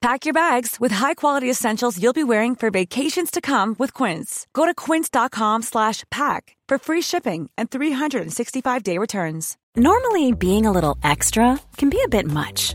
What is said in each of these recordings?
Pack your bags with high-quality essentials you'll be wearing for vacations to come with Quince. Go to quince.com slash pack for free shipping and 365-day returns. Normally, being a little extra can be a bit much,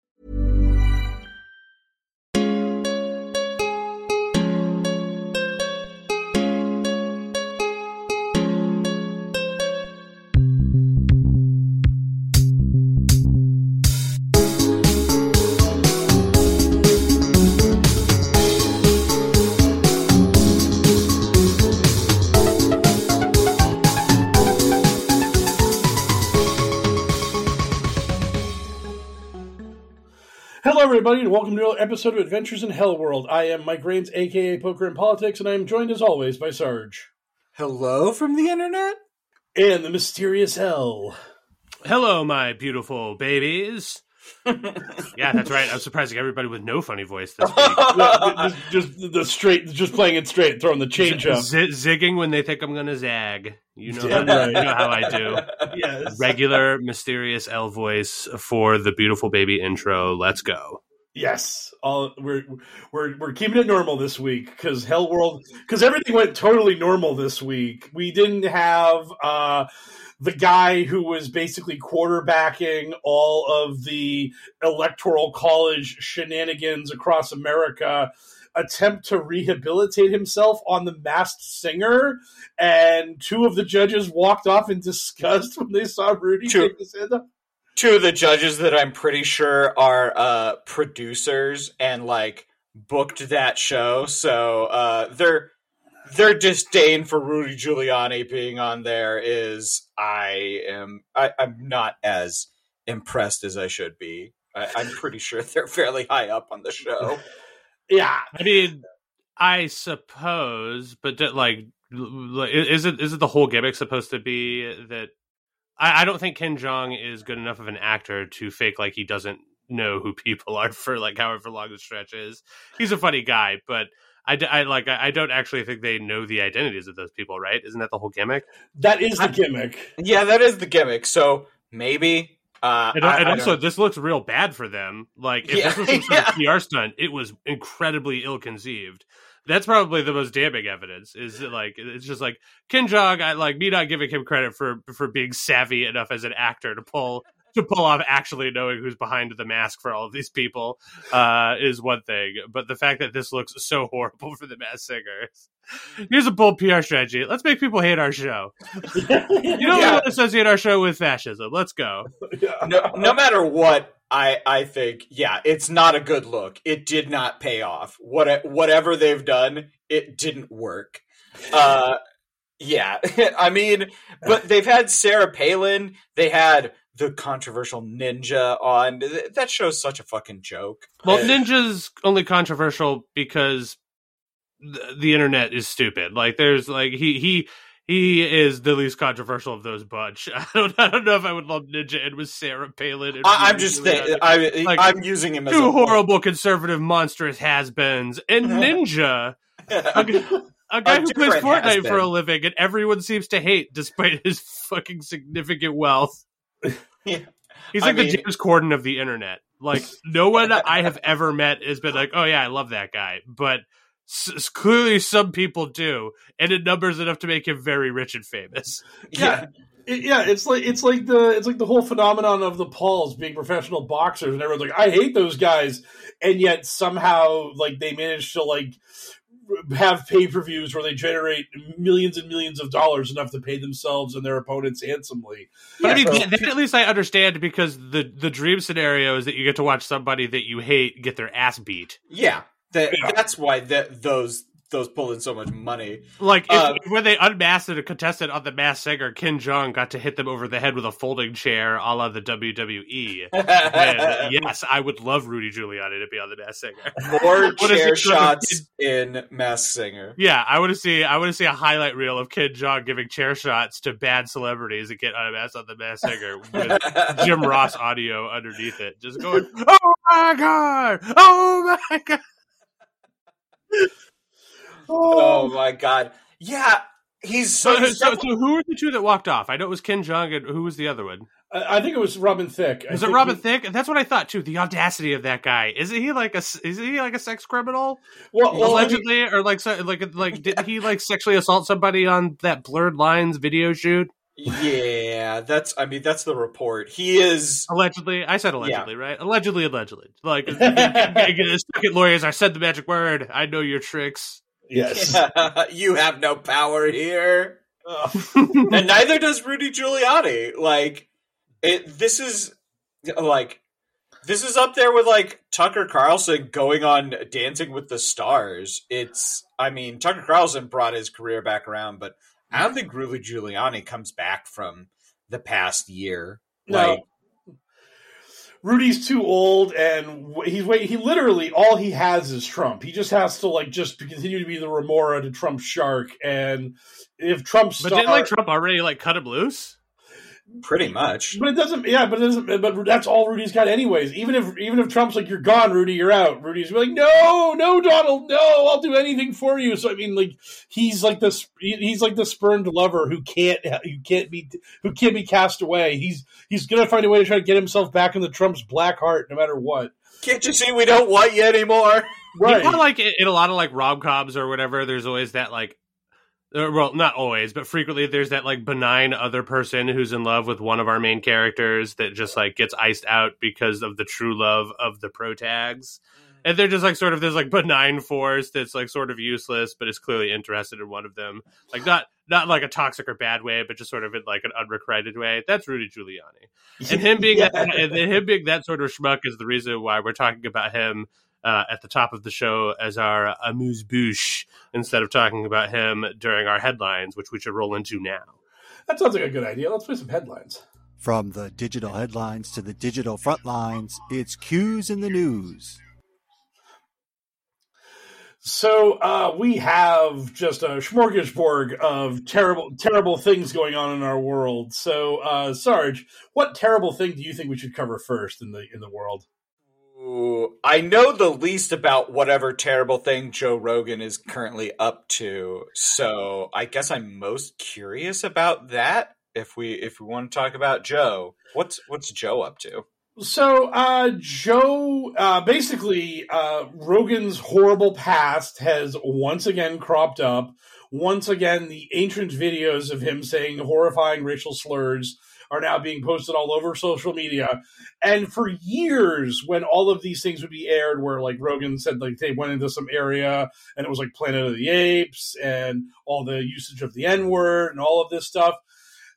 Hello, everybody, and welcome to another episode of Adventures in Hell World. I am Mike Rains, aka Poker and Politics, and I am joined as always by Sarge Hello from the internet? and the mysterious hell. Hello, my beautiful babies. yeah, that's right. I'm surprising everybody with no funny voice this week. just, just the straight, just playing it straight, throwing the change up. Z- zigging when they think I'm going to zag. You know, Yeah, how, right. you know how I do. Yes, Regular, mysterious L voice for the beautiful baby intro. Let's go. yes. All we're we're we're keeping it normal this week because Hell World because everything went totally normal this week. We didn't have uh the guy who was basically quarterbacking all of the electoral college shenanigans across America attempt to rehabilitate himself on the masked singer and two of the judges walked off in disgust when they saw Rudy Two. take his hand up. Two of the judges that I'm pretty sure are uh, producers and like booked that show, so uh, their their disdain for Rudy Giuliani being on there is I am I, I'm not as impressed as I should be. I, I'm pretty sure they're fairly high up on the show. Yeah, I mean, I suppose, but that, like, l- l- is it is it the whole gimmick supposed to be that? I, I don't think Ken Jeong is good enough of an actor to fake like he doesn't know who people are for like however long the stretch is. He's a funny guy, but I, I like I I don't actually think they know the identities of those people, right? Isn't that the whole gimmick? that is the gimmick. Yeah, that is the gimmick. So maybe. Uh, And, I- and I also, this looks real bad for them. Like, if Yeah, this was some sort of PR stunt, it was incredibly ill conceived. That's probably the most damning evidence. Is that, like it's just like Ken Jeong. I like me not giving him credit for for being savvy enough as an actor to pull to pull off actually knowing who's behind the mask for all of these people uh, is one thing. But the fact that this looks so horrible for the mask singers. Here's a bold PR strategy. Let's make people hate our show. You don't Yeah. want to associate our show with fascism. Let's go. no, no matter what, I I think yeah, it's not a good look. It did not pay off. What whatever they've done, it didn't work. Uh, yeah, I mean, but they've had Sarah Palin. They had the controversial ninja on. Th- That show's such a fucking joke. Well, Uh, Ninja's only controversial because th- the internet is stupid. Like, there's like he he he is the least controversial of those bunch. I don't I don't know if I would love Ninja and with Sarah Palin. And I, I'm just Giuliani. th- I, Like, I'm using him as two a horrible conservative monstrous has-beens and Ninja. a guy A who plays Fortnite has-been. for a living and everyone seems to hate despite his fucking significant wealth. He's I like mean- the James Corden of the internet. Like no one I have ever met has been like, "Oh yeah, I love that guy," but s- clearly some people do, and it numbers enough to make him very rich and famous. yeah. It- yeah, it's like it's like the it's like the whole phenomenon of the Pauls being professional boxers, and everyone's like, "I hate those guys," and yet somehow like they manage to like have pay per views where they generate millions and millions of dollars, enough to pay themselves and their opponents handsomely. But I mean, so- that, that at least I understand because the the dream scenario is that you get to watch somebody that you hate get their ass beat. Yeah, that, Yeah. that's why that those those pulling so much money. Like if, Um, when they unmasked a contestant on the Masked Singer, Ken Jeong got to hit them over the head with a folding chair, a la the WWE. And yes, I would love Rudy Giuliani to be on the Masked Singer. More What is chair it, sort of shots in Mask Singer. Yeah, I want to see. I want to see a highlight reel of Ken Jeong giving chair shots to bad celebrities that get unmasked on the Masked Singer with Jim Ross audio underneath it, just going, "Oh my god! Oh my god!" Oh, oh my god! Yeah, he's So, so, so, so who were the two that walked off? I know it was Ken Jeong, and who was the other one? I, I think it was Robin Thicke. I Was it think Robin he- Thicke? That's what I thought too. The audacity of that guy. Isn't he like a? Is he like a sex criminal? Well, well, I mean- allegedly, or like, so, like, like, did he like sexually assault somebody on that Blurred Lines video shoot? yeah, that's. I mean, that's the report. He is. Allegedly, I said allegedly, right? Allegedly, allegedly. Like, second lawyers, I said the magic word. I know your tricks. Yes. you have no power here, oh. and neither does Rudy Giuliani. Like, it. This is like. This is up there with like Tucker Carlson going on Dancing with the Stars. It's, I mean, Tucker Carlson brought his career back around, but I don't think Rudy Giuliani comes back from the past year. No. Like, Rudy's too old, and he's wait. He literally all he has is Trump. He just has to like just continue to be the remora to Trump's shark. And if Trump But didn't like Trump already like cut him loose? Pretty much. but it doesn't. Yeah, but it doesn't. But that's all Rudy's got, anyways. Even if even if Trump's like, "You're gone, Rudy. You're out." Rudy's like, "No, no, Donald, no. I'll do anything for you." So I mean, like, he's like this. He's like the spurned lover who can't who can't be who can't be cast away. He's he's gonna find a way to try to get himself back into Trump's black heart, no matter what. Can't you see we don't want you anymore? Right. You know, like in in a lot of like rom coms or whatever, there's always that like, Uh, well, not always, but frequently there's that like benign other person who's in love with one of our main characters that just like gets iced out because of the true love of the pro tags. Mm-hmm. And they're just like sort of this like benign force that's like sort of useless, but is clearly interested in one of them. Like not not like a toxic or bad way, but just sort of in like an unrequited way. That's Rudy Giuliani. and him being Yeah. that, and him being that sort of schmuck is the reason why we're talking about him uh, at the top of the show as our amuse bouche instead of talking about him during our headlines, which we should roll into now. That sounds like a good idea. Let's play some headlines. From the digital headlines to the digital front lines, it's Cues in the News. So uh, we have just a smorgasbord of terrible, terrible things going on in our world. So, uh, Sarge, what terrible thing do you think we should cover first in the in the world? I know the least about whatever terrible thing Joe Rogan is currently up to, so I guess I'm most curious about that. If we if we want to talk about Joe, what's what's Joe up to? So, uh, Joe, uh, basically, uh, Rogan's horrible past has once again cropped up. Once again, the ancient videos of him saying horrifying racial slurs are now being posted all over social media. And for years, when all of these things would be aired, where like Rogan said, like they went into some area and it was like Planet of the Apes and all the usage of the N word and all of this stuff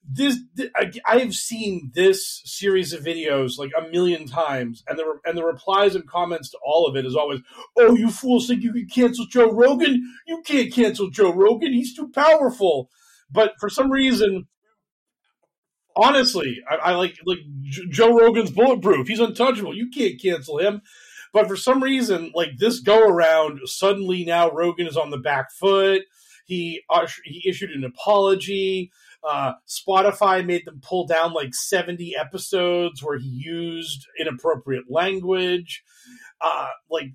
this I, I have seen this series of videos like a million times, and the and the replies and comments to all of it is always, "Oh, you fools think you can cancel Joe Rogan? You can't cancel Joe Rogan. He's too powerful." But for some reason, honestly, I, I like like Joe Rogan's bulletproof. He's untouchable. You can't cancel him. But for some reason, like this go around, suddenly now Rogan is on the back foot. He he issued an apology. Uh, Spotify made them pull down like 70 episodes where he used inappropriate language. Uh, like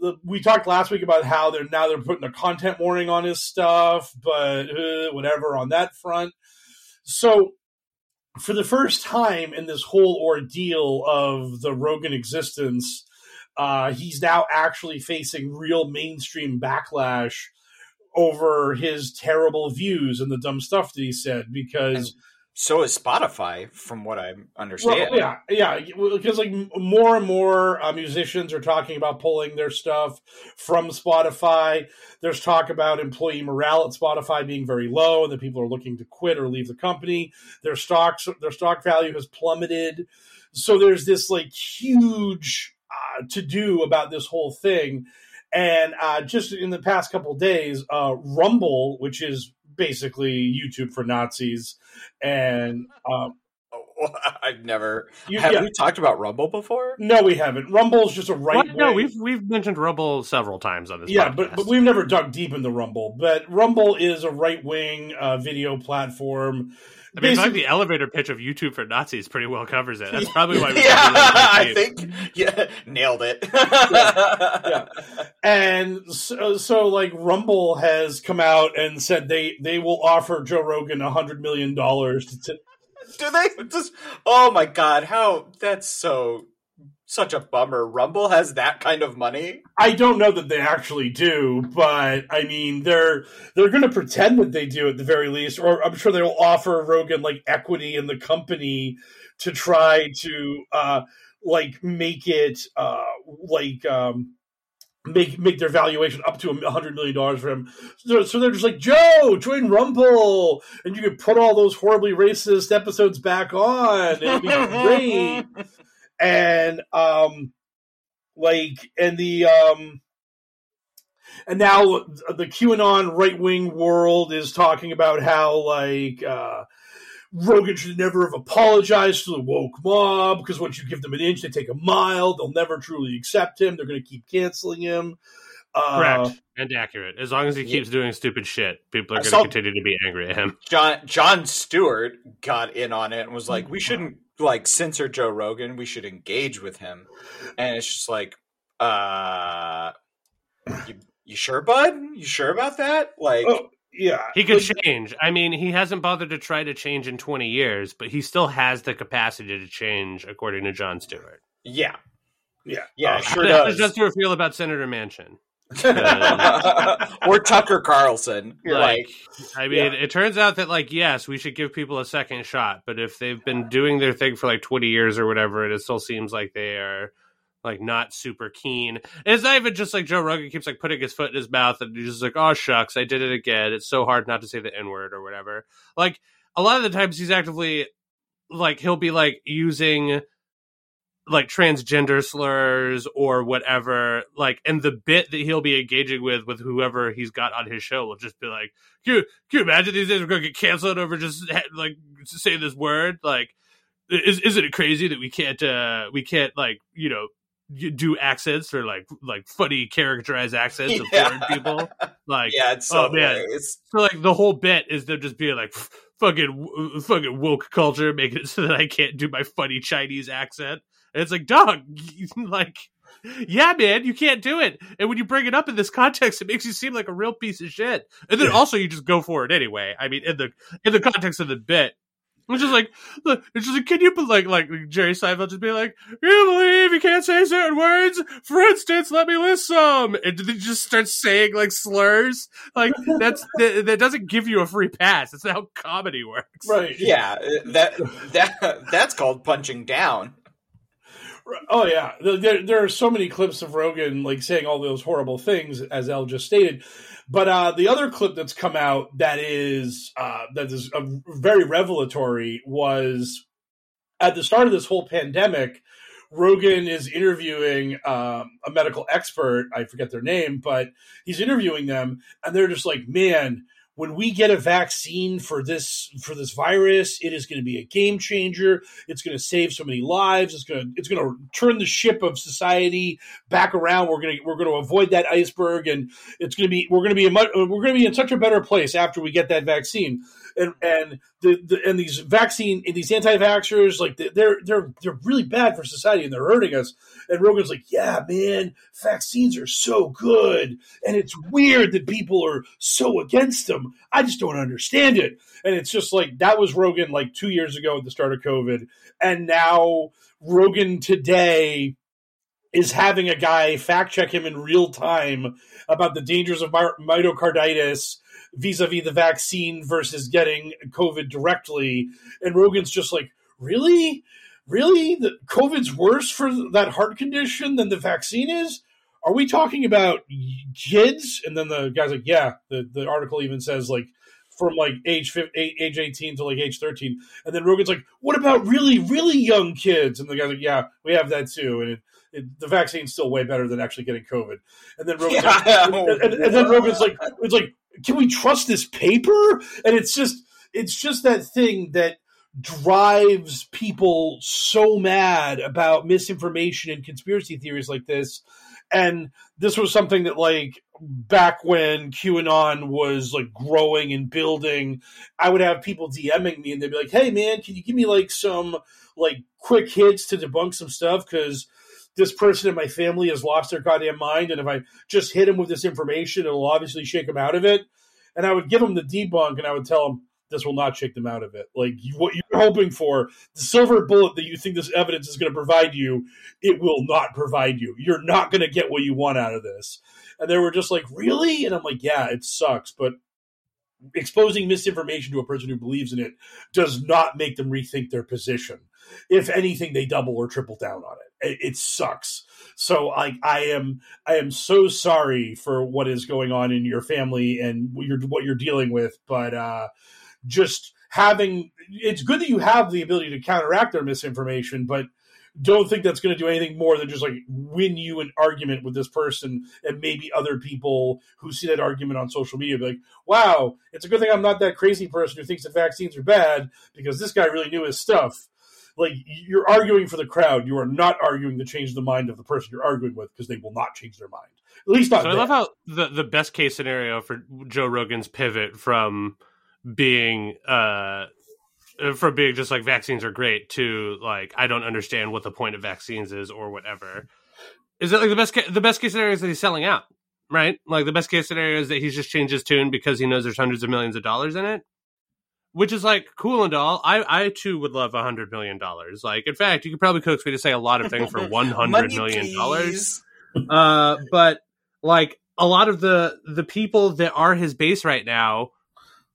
the, we talked last week about how they're now they're putting a content warning on his stuff, but uh, whatever on that front. So for the first time in this whole ordeal of the Rogan existence, uh, he's now actually facing real mainstream backlash over his terrible views and the dumb stuff that he said because so is Spotify, from what I understand. well, yeah, yeah, because like more and more uh, musicians are talking about pulling their stuff from Spotify. There's talk about employee morale at Spotify being very low, and that people are looking to quit or leave the company. Their stocks, their stock value has plummeted. So there's this like huge uh, to do about this whole thing. And uh, just in the past couple days, uh, Rumble, which is basically YouTube for Nazis, and um, I've never. You- have yeah. we talked about Rumble before? no, we haven't. Rumble's just a right. What? No, we've we've mentioned Rumble several times on this. yeah, podcast. but but we've never dug deep into Rumble. But Rumble is a right wing uh, video platform. I mean, it's like the elevator pitch of YouTube for Nazis pretty well covers it. That's probably why. We yeah, really I think yeah, nailed it. yeah. and so, so like Rumble has come out and said they they will offer Joe Rogan a hundred million dollars to. T- Do they just? Oh my god, how that's so such a bummer. Rumble has that kind of money. I don't know that they actually do, but I mean they're they're going to pretend that they do at the very least, or I'm sure they'll offer Rogan like equity in the company to try to uh like make it uh like um make make their valuation up to a hundred million dollars for him. So, so they're just like Joe, join Rumble, and you can put all those horribly racist episodes back on. It'll be great. And um, like, and the um, and now the QAnon right wing world is talking about how like uh, Rogan should never have apologized to the woke mob because once you give them an inch, they take a mile. They'll never truly accept him. They're going to keep canceling him. Uh, correct and accurate. As long as he keeps doing stupid shit, people are going to continue to be angry at him. John Jon Stewart got in on it and was like, "We shouldn't like censor Joe Rogan. We should engage with him." And it's just like, uh, you, you sure, bud? You sure about that? Like, Oh, yeah, He could Like, change. I mean, he hasn't bothered to try to change in 20 years, but he still has the capacity to change, according to Jon Stewart. yeah, yeah, yeah, Uh, sure How does John does. Stewart feel about Senator Manchin? Or Tucker Carlson. Like, Like, I mean, it turns out that, like, yes, we should give people a second shot, but if they've been doing their thing for like 20 years or whatever, and it still seems like they are, like, not super keen. And it's not even just like Joe Rogan keeps, like, putting his foot in his mouth and he's just like, oh, shucks, I did it again. It's so hard not to say the N word or whatever. Like, a lot of the times he's actively, like, he'll be, like, using like transgender slurs or whatever like and the bit that he'll be engaging with with whoever he's got on his show will just be like can you, can you imagine these days we're gonna get canceled over just like saying this word like is, isn't it crazy that we can't uh we can't like you know do accents or like like funny characterized accents of foreign people like yeah, it's so oh, man. so like the whole bit is them just being like fucking fucking woke culture, making it so that I can't do my funny Chinese accent. And it's like, dog, like, yeah, man, you can't do it. And when you bring it up in this context, it makes you seem like a real piece of shit. And then also you just go for it anyway. I mean, in the in the context of the bit. It's just like, look, it's just like, can you, like, like Jerry Seinfeld just be like, you believe you can't say certain words? For instance, let me list some. And they just start saying like slurs. Like that's that, that doesn't give you a free pass. It's not how comedy works. right, Yeah, that that that's called punching down. Oh yeah, there, there are so many clips of Rogan like saying all those horrible things, as El just stated. But uh, the other clip that's come out that is uh, that is uh, very revelatory was at the start of this whole pandemic. Rogan is interviewing um, a medical expert. I forget their name, but he's interviewing them, and they're just like, "Man, when we get a vaccine for this for this virus, it is going to be a game changer. It's going to save so many lives. It's going to it's going to turn the ship of society back around. We're going to we're going to avoid that iceberg, and it's going to be we're going to be a much, we're going to be in such a better place after we get that vaccine. And and the, the and these vaccine and these anti-vaxxers like they're they're they're really bad for society and they're hurting us. And Rogan's like, yeah, man, vaccines are so good, and it's weird that people are so against them. I just don't understand it. And it's just like that was Rogan like two years ago at the start of COVID, and now Rogan today is having a guy fact check him in real time about the dangers of myocarditis vis-a-vis the vaccine versus getting COVID directly. And Rogan's just like, really? Really? The COVID's worse for that heart condition than the vaccine is? Are we talking about kids? And then the guy's like, yeah. The, the article even says like from like age 15, age 18 to like age 13. And then Rogan's like, what about really, really young kids? And the guy's like, yeah, we have that too. And it, it, the vaccine's still way better than actually getting COVID. And then Rogan's yeah. like, and, and, and, then Rogan's like, it's like, can we trust this paper? And it's just it's just that thing that drives people so mad about misinformation and conspiracy theories like this. And this was something that like back when QAnon was like growing and building, I would have people DMing me and they'd be like, "Hey man, can you give me like some like quick hits to debunk some stuff cuz this person in my family has lost their goddamn mind, and if I just hit him with this information, it'll obviously shake him out of it. And I would give him the debunk, and I would tell him this will not shake them out of it. Like you, what you're hoping for, the silver bullet that you think this evidence is going to provide you, it will not provide you. You're not going to get what you want out of this. And they were just like, really? And I'm like, yeah, it sucks, but exposing misinformation to a person who believes in it does not make them rethink their position. If anything, they double or triple down on it. It, it sucks. So I, I am, I am so sorry for what is going on in your family and what you're, what you're dealing with. But uh, just having, it's good that you have the ability to counteract their misinformation, but don't think that's going to do anything more than just like win you an argument with this person and maybe other people who see that argument on social media be like wow it's a good thing i'm not that crazy person who thinks that vaccines are bad because this guy really knew his stuff like you're arguing for the crowd you are not arguing to change the mind of the person you're arguing with because they will not change their mind at least not so i love how the, the best case scenario for joe rogan's pivot from being uh uh, from being just like vaccines are great to like I don't understand what the point of vaccines is or whatever. Is it like the best ca- the best case scenario is that he's selling out, right? Like the best case scenario is that he's just changed his tune because he knows there's hundreds of millions of dollars in it, which is like cool and all. I I too would love a hundred million dollars. Like in fact, you could probably coax me to say a lot of things for one hundred million dollars. Uh, but like a lot of the the people that are his base right now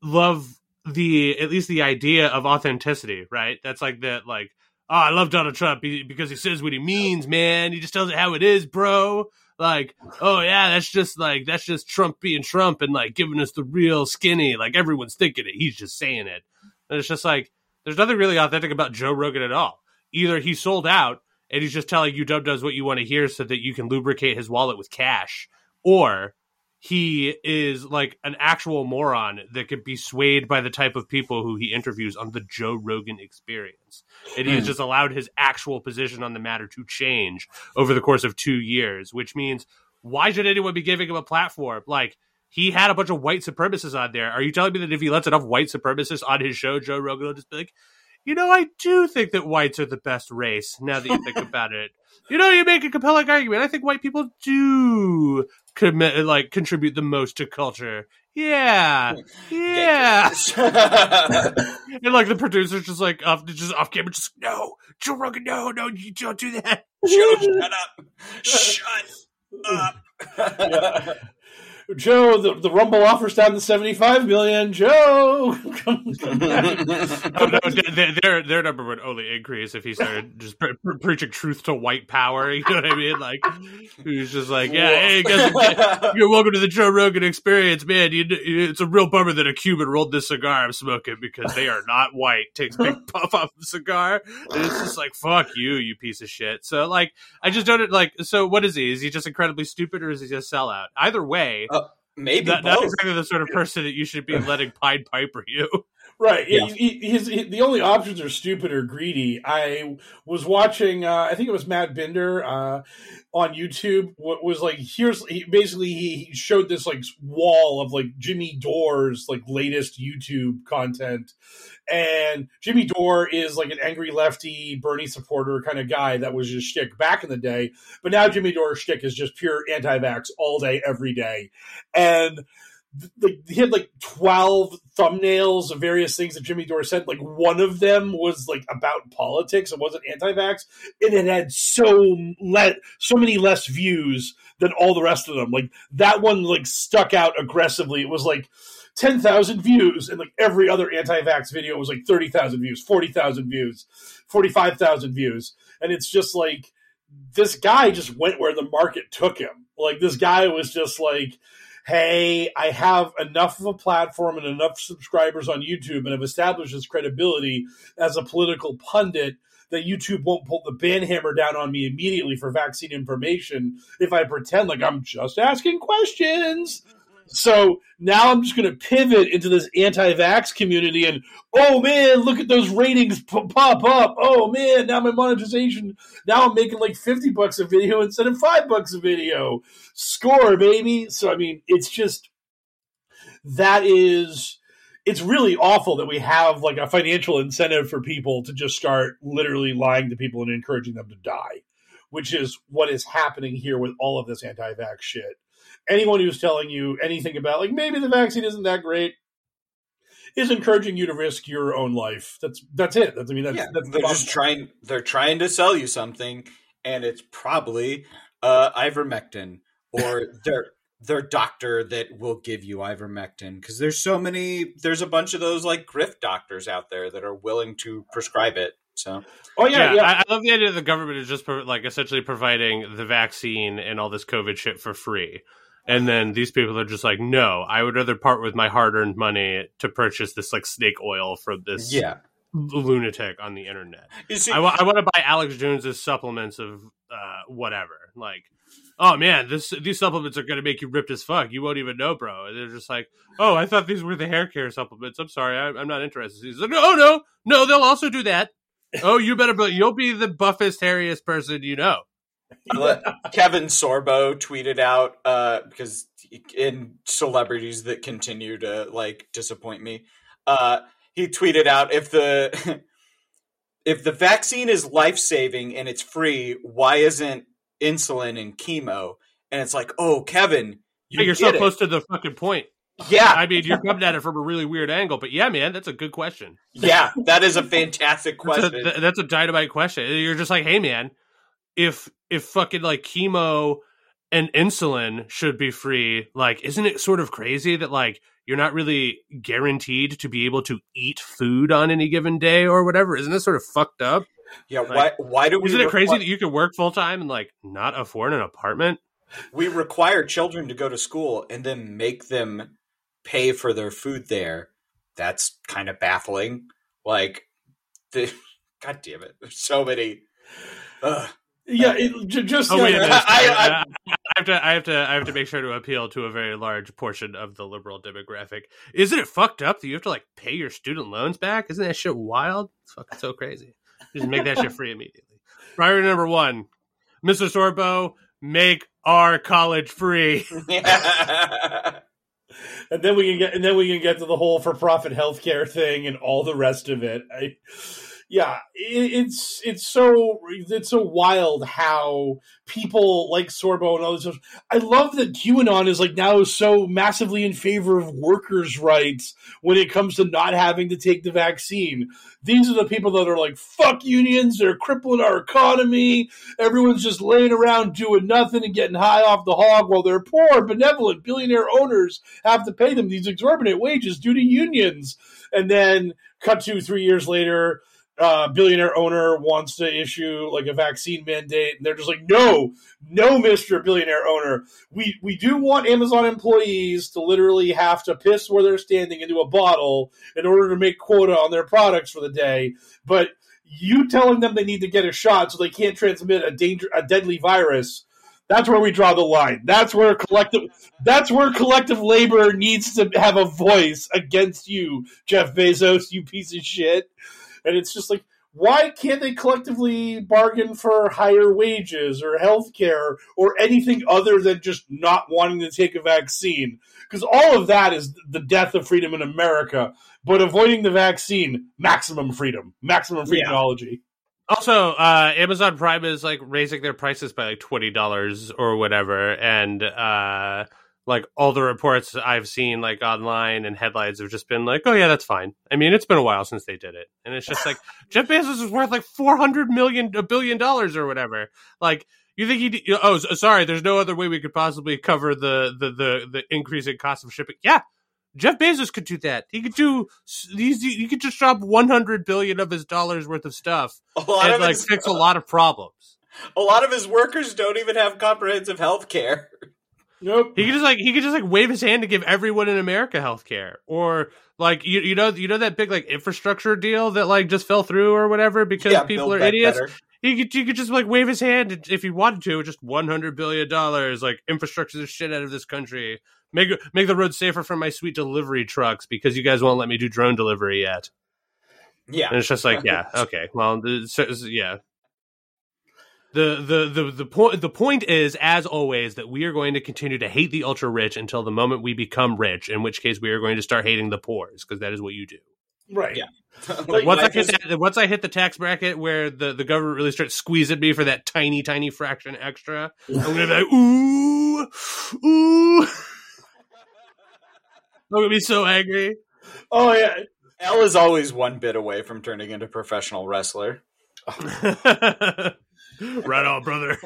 love the at least the idea of authenticity, right? That's like that, like, oh, I love Donald Trump because he says what he means, man. He just tells it how it is, bro. Like, oh yeah, that's just like that's just Trump being Trump and like giving us the real skinny. Like everyone's thinking it, he's just saying it. And it's just like there's nothing really authentic about Joe Rogan at all. Either he sold out and he's just telling you Dub does what you want to hear so that you can lubricate his wallet with cash, or he is like an actual moron that could be swayed by the type of people who he interviews on the Joe Rogan experience. And he has hmm. just allowed his actual position on the matter to change over the course of two years, which means why should anyone be giving him a platform? Like, he had a bunch of white supremacists on there. Are you telling me that if he lets enough white supremacists on his show, Joe Rogan will just be like, you know, I do think that whites are the best race now that you think about it. You know, you make a compelling argument. I think white people do commit, like contribute the most to culture. Yeah, yeah. and like the producers just like off, just off camera, just no, Joe Rogan, no, no, you don't do that. Joe, shut up, shut up. Yeah. Joe, the, the Rumble offers down to seventy five million. Joe, oh, no, their their number would only increase if he started just pre- pre- preaching truth to white power. You know what I mean? Like he's just like, yeah, hey, guys, you're welcome to the Joe Rogan Experience, man. You, it's a real bummer that a Cuban rolled this cigar I'm smoking because they are not white. Takes a big puff off the cigar, and it's just like, fuck you, you piece of shit. So like, I just don't like. So what is he? Is he just incredibly stupid, or is he just sellout? Either way. Uh, maybe that, that's exactly the sort of person that you should be letting Pied Piper you. Right. Yeah. He- he- his, he- the only options are stupid or greedy. I was watching, uh, I think it was Matt Binder uh, on YouTube. What was like, here's he, basically he showed this like wall of like Jimmy Dore's like latest YouTube content. And Jimmy Dore is like an angry lefty Bernie supporter kind of guy that was just shtick back in the day. But now Jimmy Dore's shtick is just pure anti vax all day, every day. And like he had like 12 thumbnails of various things that Jimmy Dore said. Like one of them was like about politics. It wasn't anti-vax. And it had so let so many less views than all the rest of them. Like that one like stuck out aggressively. It was like 10,000 views and like every other anti-vax video was like 30,000 views, 40,000 views, 45,000 views. And it's just like this guy just went where the market took him. Like this guy was just like hey, I have enough of a platform and enough subscribers on YouTube and have established this credibility as a political pundit that YouTube won't pull the ban hammer down on me immediately for vaccine information if I pretend like I'm just asking questions. So now I'm just going to pivot into this anti-vax community, and oh man, look at those ratings p- pop up. Oh man, now my monetization. Now I'm making like fifty bucks a video instead of five bucks a video. Score, baby. So I mean, it's just that is it's really awful that we have like a financial incentive for people to just start literally lying to people and encouraging them to die, which is what is happening here with all of this anti-vax shit. Anyone who's telling you anything about like maybe the vaccine isn't that great is encouraging you to risk your own life. That's that's it. That's I mean that's, yeah, that's they're bottom just trying. They're trying to sell you something, and it's probably uh, ivermectin or their their doctor that will give you ivermectin because there's so many. There's a bunch of those like grift doctors out there that are willing to prescribe it. So Oh yeah, yeah. I, I love the idea that the government is just pro- like essentially providing the vaccine and all this COVID shit for free. And then these people are just like, no, I would rather part with my hard earned money to purchase this like snake oil from this yeah, lunatic on the internet. see, I want to buy Alex Jones's supplements of uh, whatever. Like, oh man, this these supplements are going to make you ripped as fuck. You won't even know, bro. And they're just like, oh, I thought these were the hair care supplements. I'm sorry, I, I'm not interested. He's like, oh no, no, they'll also do that. Oh, you better, but you'll be the buffest, hairiest person you know. Kevin Sorbo tweeted out uh, because in celebrities that continue to like disappoint me, uh, he tweeted out if the if the vaccine is life saving and it's free, why isn't insulin and chemo? And it's like, oh, Kevin, you Yeah, you're so it. close to the fucking point. Yeah, I mean, you're coming at it from a really weird angle, but yeah, man, that's a good question. yeah, that is a fantastic That's a, question. that's a dynamite question. You're just like, hey, man, if if fucking like chemo and insulin should be free, like, isn't it sort of crazy that like you're not really guaranteed to be able to eat food on any given day or whatever? Isn't this sort of fucked up? yeah, why like, why do we? Isn't it crazy that you could work full time and like not afford an apartment? we require children to go to school and then make them pay for their food there. That's kind of baffling. Like, the God damn it! There's so many. Ugh. Yeah, it, j- just Oh wait a yeah, minute! I- I, I- I have to, I have to, I have to make sure to appeal to a very large portion of the liberal demographic. Isn't it fucked up that you have to like pay your student loans back? Isn't that shit wild? It's fucking so crazy. Just make that shit free immediately. Priority number one, Mr. Sorbo, make our college free. and then we can get and then we can get to the whole for profit healthcare thing and all the rest of it. I, yeah, it, it's it's so it's so wild how people like Sorbo and others. I love that QAnon is like now so massively in favor of workers' rights when it comes to not having to take the vaccine. These are the people that are like, fuck unions, they're crippling our economy. Everyone's just laying around doing nothing and getting high off the hog while their poor, benevolent billionaire owners have to pay them these exorbitant wages due to unions. And then, cut to three years later, uh, billionaire owner wants to issue like a vaccine mandate, and they're just like, no, no, Mister Billionaire owner, we we do want Amazon employees to literally have to piss where they're standing into a bottle in order to make quota on their products for the day, but you telling them they need to get a shot so they can't transmit a danger a deadly virus That's where we draw the line. That's where collective. That's where collective labor needs to have a voice against you, Jeff Bezos, you piece of shit. And it's just like, why can't they collectively bargain for higher wages or health care or anything other than just not wanting to take a vaccine? Because all of that is the death of freedom in America. But avoiding the vaccine, maximum freedom, maximum freedomology. Also, uh, Amazon Prime is like raising their prices by like twenty dollars or whatever, and uh, like all the reports I've seen like online and headlines have just been like, "Oh yeah, that's fine." I mean, it's been a while since they did it, and it's just like Jeff Bezos is worth like four hundred million, a billion dollars or whatever. Like, you think he? Oh, sorry. There's no other way we could possibly cover the the the, the increasing cost of shipping. Yeah, Jeff Bezos could do that. He could do. these. he could just drop 100 billion of his dollars worth of stuff and like his, fix a lot of problems. A lot of his workers don't even have comprehensive health care. Nope. He could just like he could just like wave his hand to give everyone in America health care, or like you you know you know that big like infrastructure deal that like just fell through or whatever because yeah, people are idiots. Better. He could, he could just like wave his hand if he wanted to, just one hundred billion dollars, like infrastructure the shit out of this country make make the road safer for my sweet delivery trucks because you guys won't let me do drone delivery yet. Yeah, and it's just like, yeah, okay, well, so, yeah. The, the the the point the point is as always that we are going to continue to hate the ultra rich until the moment we become rich in which case we are going to start hating the poor because that is what you do right yeah like, once I hit that, once I hit the tax bracket where the, the government really starts squeezing me for that tiny tiny fraction extra, I'm gonna be like, ooh, ooh. I'm gonna be so angry. Oh yeah. L is always one bit away from turning into professional wrestler. right on, brother.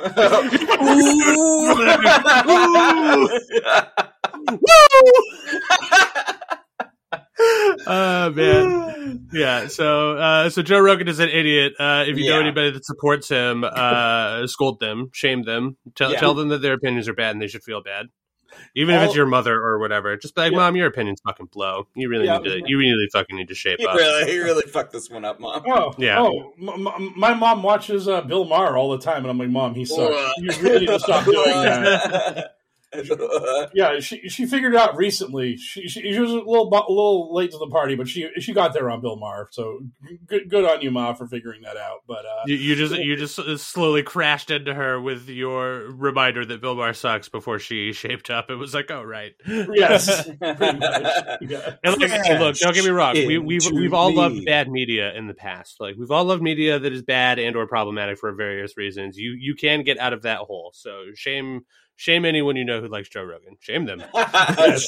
oh man, yeah. So, uh, so Joe Rogan is an idiot. Uh, if you yeah. know anybody that supports him, uh, scold them, shame them, tell yeah. tell them that their opinions are bad and they should feel bad. Even All, if it's your mother or whatever, just be like, yeah. "Mom, your opinion's fucking blow. You really yeah. need to. You really fucking need to shape you up." Really, you really fucked this one up, mom. Oh, yeah. Oh, m- my mom watches uh, Bill Maher all the time, and I'm like, "Mom, he sucks. you really need to stop doing that." yeah, she she figured it out recently. She, she, she was a little a little late to the party, but she she got there on Bill Maher. So good good on you, Ma, for figuring that out. But uh, you, you, just you just slowly crashed into her with your reminder that Bill Maher sucks before she shaped up. It was like, oh right, yes. Yeah. And look, look, don't get me wrong. We, we've we've all loved bad media in the past. Like we've all loved media that is bad and or problematic for various reasons. You you can get out of that hole. So shame Shame anyone you know who likes Joe Rogan. Shame them. yes.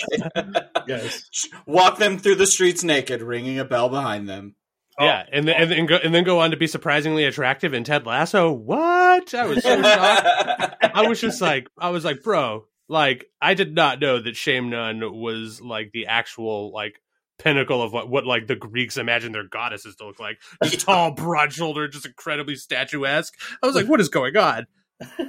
yes. Walk them through the streets naked, ringing a bell behind them. Yeah, oh. and then, and then go and then go on to be surprisingly attractive in Ted Lasso. What? I was so shocked. I was just like, I was like, bro, like I did not know that Shame Nunn was like the actual like pinnacle of what what like the Greeks imagine their goddesses to look like. Just tall, broad shouldered, just incredibly statuesque. I was like, what is going on?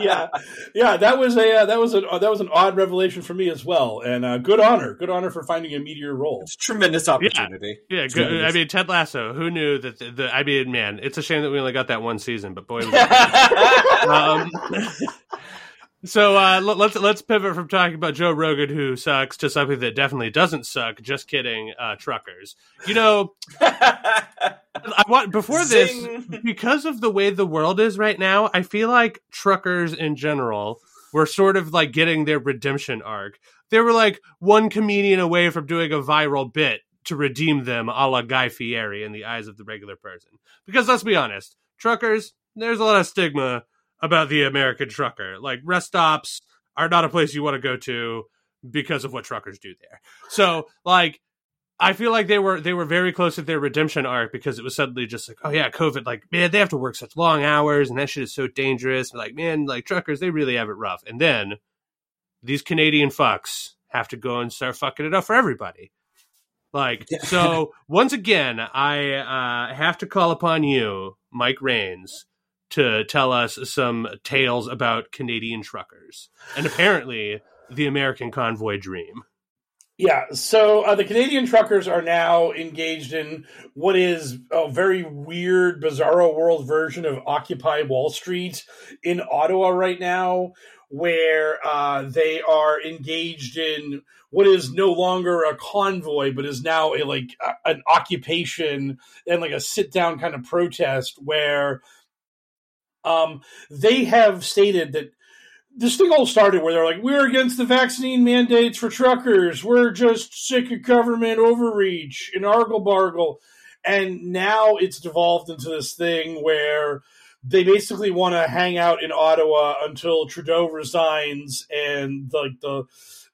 yeah, yeah, that was a uh, that was a uh, that was an odd revelation for me as well, and uh, good honor, good honor for finding a meteor role. It's tremendous opportunity. Yeah, yeah good. I mean, Ted Lasso. Who knew that? The, the, I mean, man, it's a shame that we only got that one season, but boy. um, so uh, let's let's pivot from talking about Joe Rogan who sucks to something that definitely doesn't suck. Just kidding, uh, truckers. You know, I want before Zing. this because of the way the world is right now. I feel like truckers in general were sort of like getting their redemption arc. They were like one comedian away from doing a viral bit to redeem them, a la Guy Fieri, in the eyes of the regular person. Because let's be honest, truckers, there's a lot of stigma about the American trucker. Like rest stops are not a place you want to go to because of what truckers do there. So like I feel like they were they were very close to their redemption arc because it was suddenly just like, oh yeah, COVID, like man, they have to work such long hours and that shit is so dangerous. Like man, like truckers, they really have it rough. And then these Canadian fucks have to go and start fucking it up for everybody. Like so, once again, I uh, have to call upon you, Mike Rains, to tell us some tales about Canadian truckers and apparently the American convoy dream. Yeah, so uh, the Canadian truckers are now engaged in what is a very weird, bizarro world version of Occupy Wall Street in Ottawa right now, where uh, they are engaged in what is no longer a convoy, but is now a like a, an occupation and like a sit down kind of protest where um, they have stated that this thing all started where they're like, we're against the vaccine mandates for truckers. We're just sick of government overreach and argle bargle. And now it's devolved into this thing where they basically want to hang out in Ottawa until Trudeau resigns and the the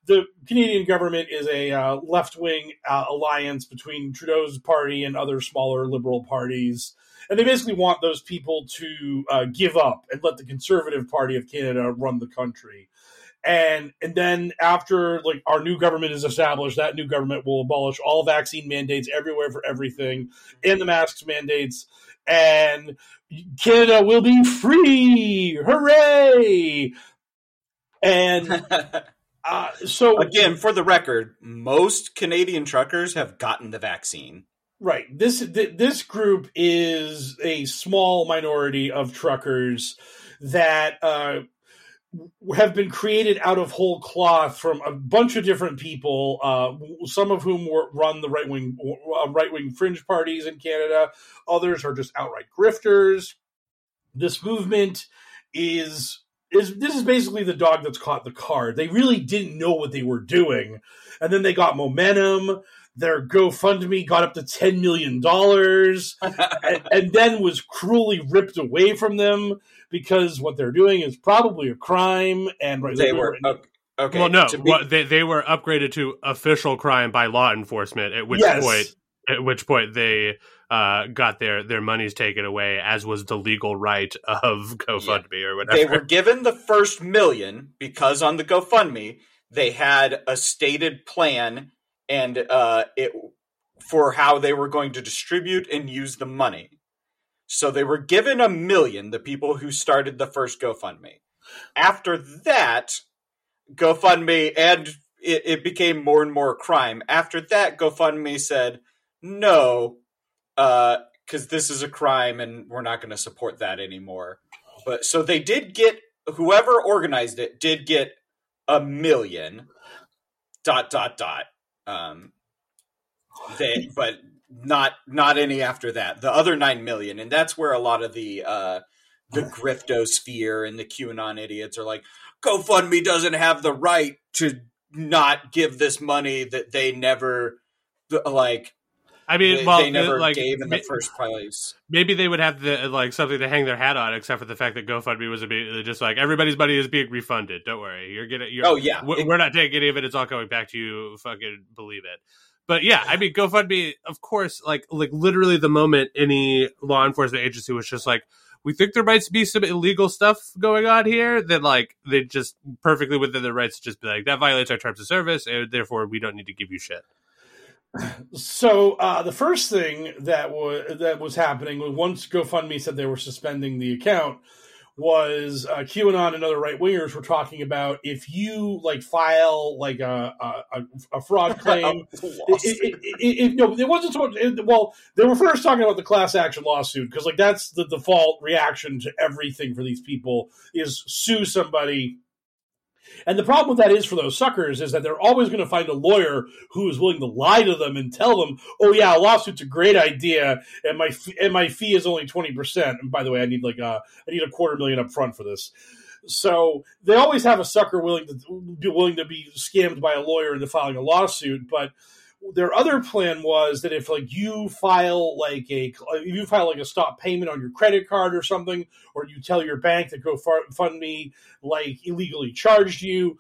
the Canadian government is a uh, left wing uh, alliance between Trudeau's party and other smaller liberal parties and they basically want those people to uh, give up and let the Conservative Party of Canada run the country. And and then after like our new government is established, that new government will abolish all vaccine mandates everywhere for everything, and the masks mandates, and Canada will be free! Hooray! And uh, so again, for the record, most Canadian truckers have gotten the vaccine. Right. This this group is a small minority of truckers that uh, have been created out of whole cloth from a bunch of different people. Uh, some of whom were, run the right wing uh, right wing fringe parties in Canada. Others are just outright grifters. This movement is is this is basically the dog that's caught the card. They really didn't know what they were doing, and then they got momentum their GoFundMe got up to $10 million and, and, then was cruelly ripped away from them because what they're doing is probably a crime. And right, they were. Okay. Well, no, be- they, they were upgraded to official crime by law enforcement, at which yes. point at which point they uh, got their their monies taken away, as was the legal right of GoFundMe yeah. or whatever. They were given the first million because on the GoFundMe they had a stated plan and uh, it for how they were going to distribute and use the money. So they were given a million, the people who started the first GoFundMe. After that, GoFundMe, and it, it became more and more crime. After that, GoFundMe said, no, because uh, this is a crime and we're not going to support that anymore. But so they did get, whoever organized it did get a million, dot, dot, dot. Um, they, but not not any after that. The other nine million, and that's where a lot of the uh, the griftosphere and the QAnon idiots are like, GoFundMe doesn't have the right to not give this money that they never like I mean, they, well, they never like, gave in the first place. Maybe they would have the like something to hang their hat on, except for the fact that GoFundMe was bit just like everybody's money is being refunded. Don't worry, you're gonna. You're, oh yeah, we're, it, we're not taking any of it. It's all going back to you. Fucking believe it. But yeah, I mean, GoFundMe, of course, like like literally the moment any law enforcement agency was just like, we think there might be some illegal stuff going on here, then like they just perfectly within their rights to just be like that violates our terms of service, and therefore we don't need to give you shit. So uh, the first thing that was that was happening was once GoFundMe said they were suspending the account was uh, QAnon and other right wingers were talking about if you like file like a a, a fraud claim. it, it, it, no, it wasn't so much. well, they were first talking about the class action lawsuit because like that's the default reaction to everything for these people is sue somebody and the problem with that is for those suckers is that they're always going to find a lawyer who is willing to lie to them and tell them, "Oh yeah, a lawsuit's a great idea, and my and my fee is only twenty percent." And by the way, I need like a I need a quarter million up front for this. So they always have a sucker willing to be willing to be scammed by a lawyer into filing a lawsuit, but their other plan was that if like you file like a if you file like a stop payment on your credit card or something, or you tell your bank that GoFundMe like illegally charged you,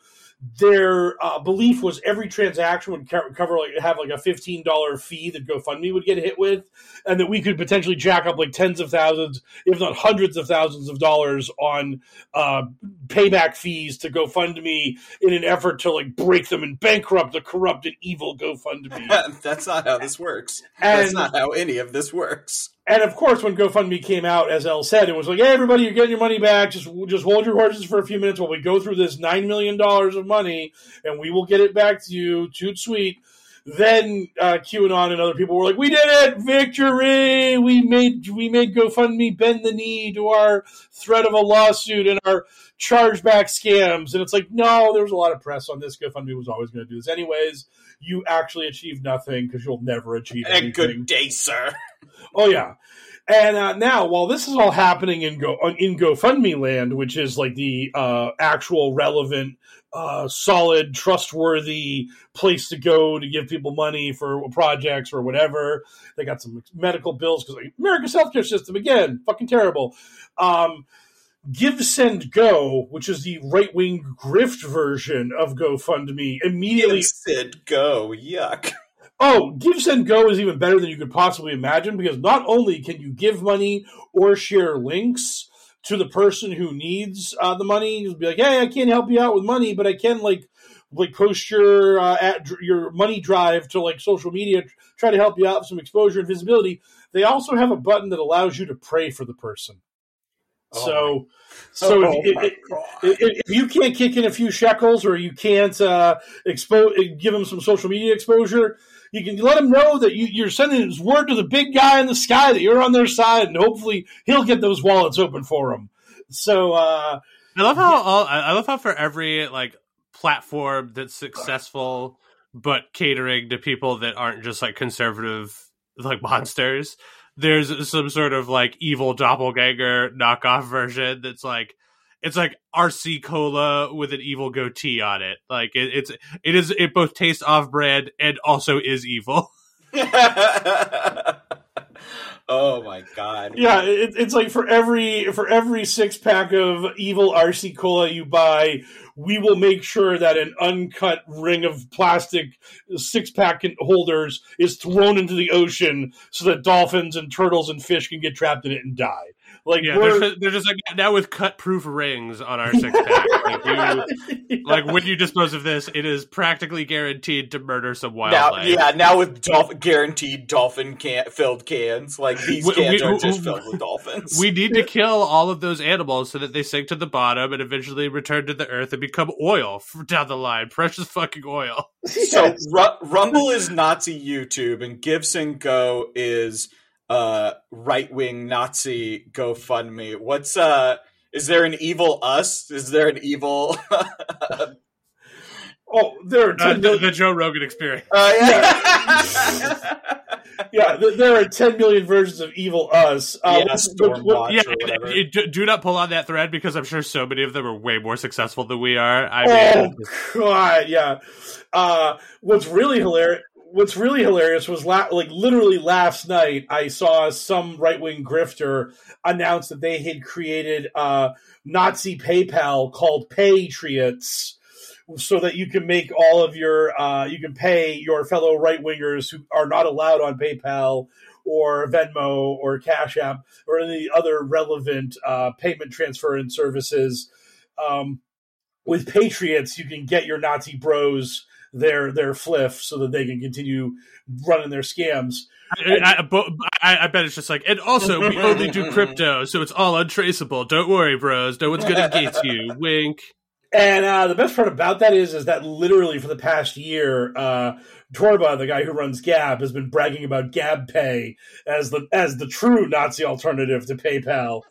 their uh, belief was every transaction would cover like have like a fifteen dollar fee that GoFundMe would get hit with, and that we could potentially jack up like tens of thousands, if not hundreds of thousands of dollars on uh, payback fees to GoFundMe in an effort to like break them and bankrupt the corrupt and evil GoFundMe. That's not how this works. And, That's not how any of this works. And of course, when GoFundMe came out, as El said, it was like, "Hey, everybody, you're getting your money back. Just just hold your horses for a few minutes while we go through this nine million dollars of money, and we will get it back to you. Toot sweet." Then uh, QAnon and other people were like, "We did it! Victory! We made we made GoFundMe bend the knee to our threat of a lawsuit and our chargeback scams." And it's like, no, there was a lot of press on this. GoFundMe was always going to do this anyways. You actually achieve nothing because you'll never achieve And anything. good day, sir. Oh yeah. And uh, now, while this is all happening in Go in GoFundMe land, which is like the uh, actual relevant, uh, solid, trustworthy place to go to give people money for projects or whatever, they got some medical bills because like, America's healthcare system again, fucking terrible. Um, Give Send Go, which is the right wing grift version of GoFundMe, immediately Sid, go. Yuck. Oh, Give Send Go is even better than you could possibly imagine because not only can you give money or share links to the person who needs uh, the money, you'll be like, "Hey, I can't help you out with money, but I can like like post your uh, at your money drive to like social media, try to help you out with some exposure and visibility." They also have a button that allows you to pray for the person. So, so Oh if, if, if, if you can't kick in a few shekels or you can't uh, expose, give them some social media exposure, you can let them know that you, you're sending his word to the big guy in the sky that you're on their side, and hopefully he'll get those wallets open for them. So, uh, I love how all I I love how for every like platform that's successful but catering to people that aren't just like conservative like monsters, there's some sort of like evil doppelganger knockoff version that's like it's like RC cola with an evil goatee on it. Like it, it's it is it both tastes off brand and also is evil. oh my god. yeah, it, it's like for every for every six pack of evil RC cola you buy, we will make sure that an uncut ring of plastic six pack holders is thrown into the ocean so that dolphins and turtles and fish can get trapped in it and die. Like Yeah, we're- they're, they're just like now with cut proof rings on our six pack. like, you, like when you dispose of this, it is practically guaranteed to murder some Now, wildlife. yeah, now with dolphin, guaranteed dolphin can filled cans, like these We- cans we- are just filled with dolphins. We need to kill all of those animals so that they sink to the bottom and eventually return to the earth and become oil for down the line. Precious fucking oil. So Ru- Rumble is Nazi YouTube, and Give Send Go is uh, right wing Nazi GoFundMe. What's uh? Is there an evil us? Is there an evil? uh, oh, there are Uh, 10 the, million, the Joe Rogan experience. yeah. yeah, th- there are ten million versions of evil us. Uh, yeah, what- what- what- Yeah, or whatever. and- and do, do not pull on that thread because I'm sure so many of them are way more successful than we are. I oh mean, god, yeah. Uh, what's really hilarious? What's really hilarious was la- like literally last night I saw some right wing grifter announce that they had created uh, Nazi PayPal called Patriots, so that you can make all of your uh, you can pay your fellow right wingers who are not allowed on PayPal or Venmo or Cash App or any other relevant uh, payment transfer and services. Um, with Patriots, you can get your Nazi bros their their fliff so that they can continue running their scams. I, I, I, I bet it's just like, and also we only do crypto, so it's all untraceable. Don't worry, bros. No one's gonna get you. Wink. And uh, the best part about that is, is that literally for the past year, uh, Torba, the guy who runs Gab, has been bragging about Gab Pay as the as the true Nazi alternative to PayPal.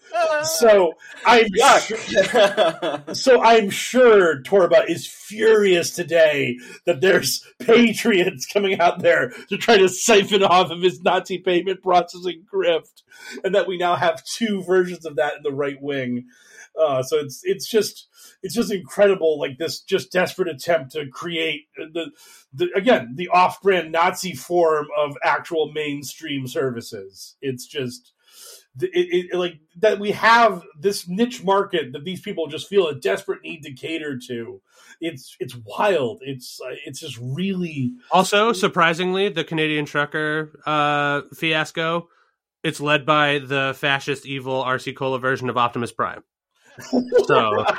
So I'm Yuck. so I'm sure Torba is furious today that there's patriots coming out there to try to siphon off of his Nazi payment processing grift, and that we now have two versions of that in the right wing. Uh, so it's it's just it's just incredible, like this just desperate attempt to create the, the again the off-brand Nazi form of actual mainstream services. It's just it, it, like that we have this niche market that these people just feel a desperate need to cater to. It's it's wild. It's uh, it's just really Also, surprisingly, the Canadian trucker uh, fiasco, it's led by the fascist, evil RC Cola version of Optimus Prime. So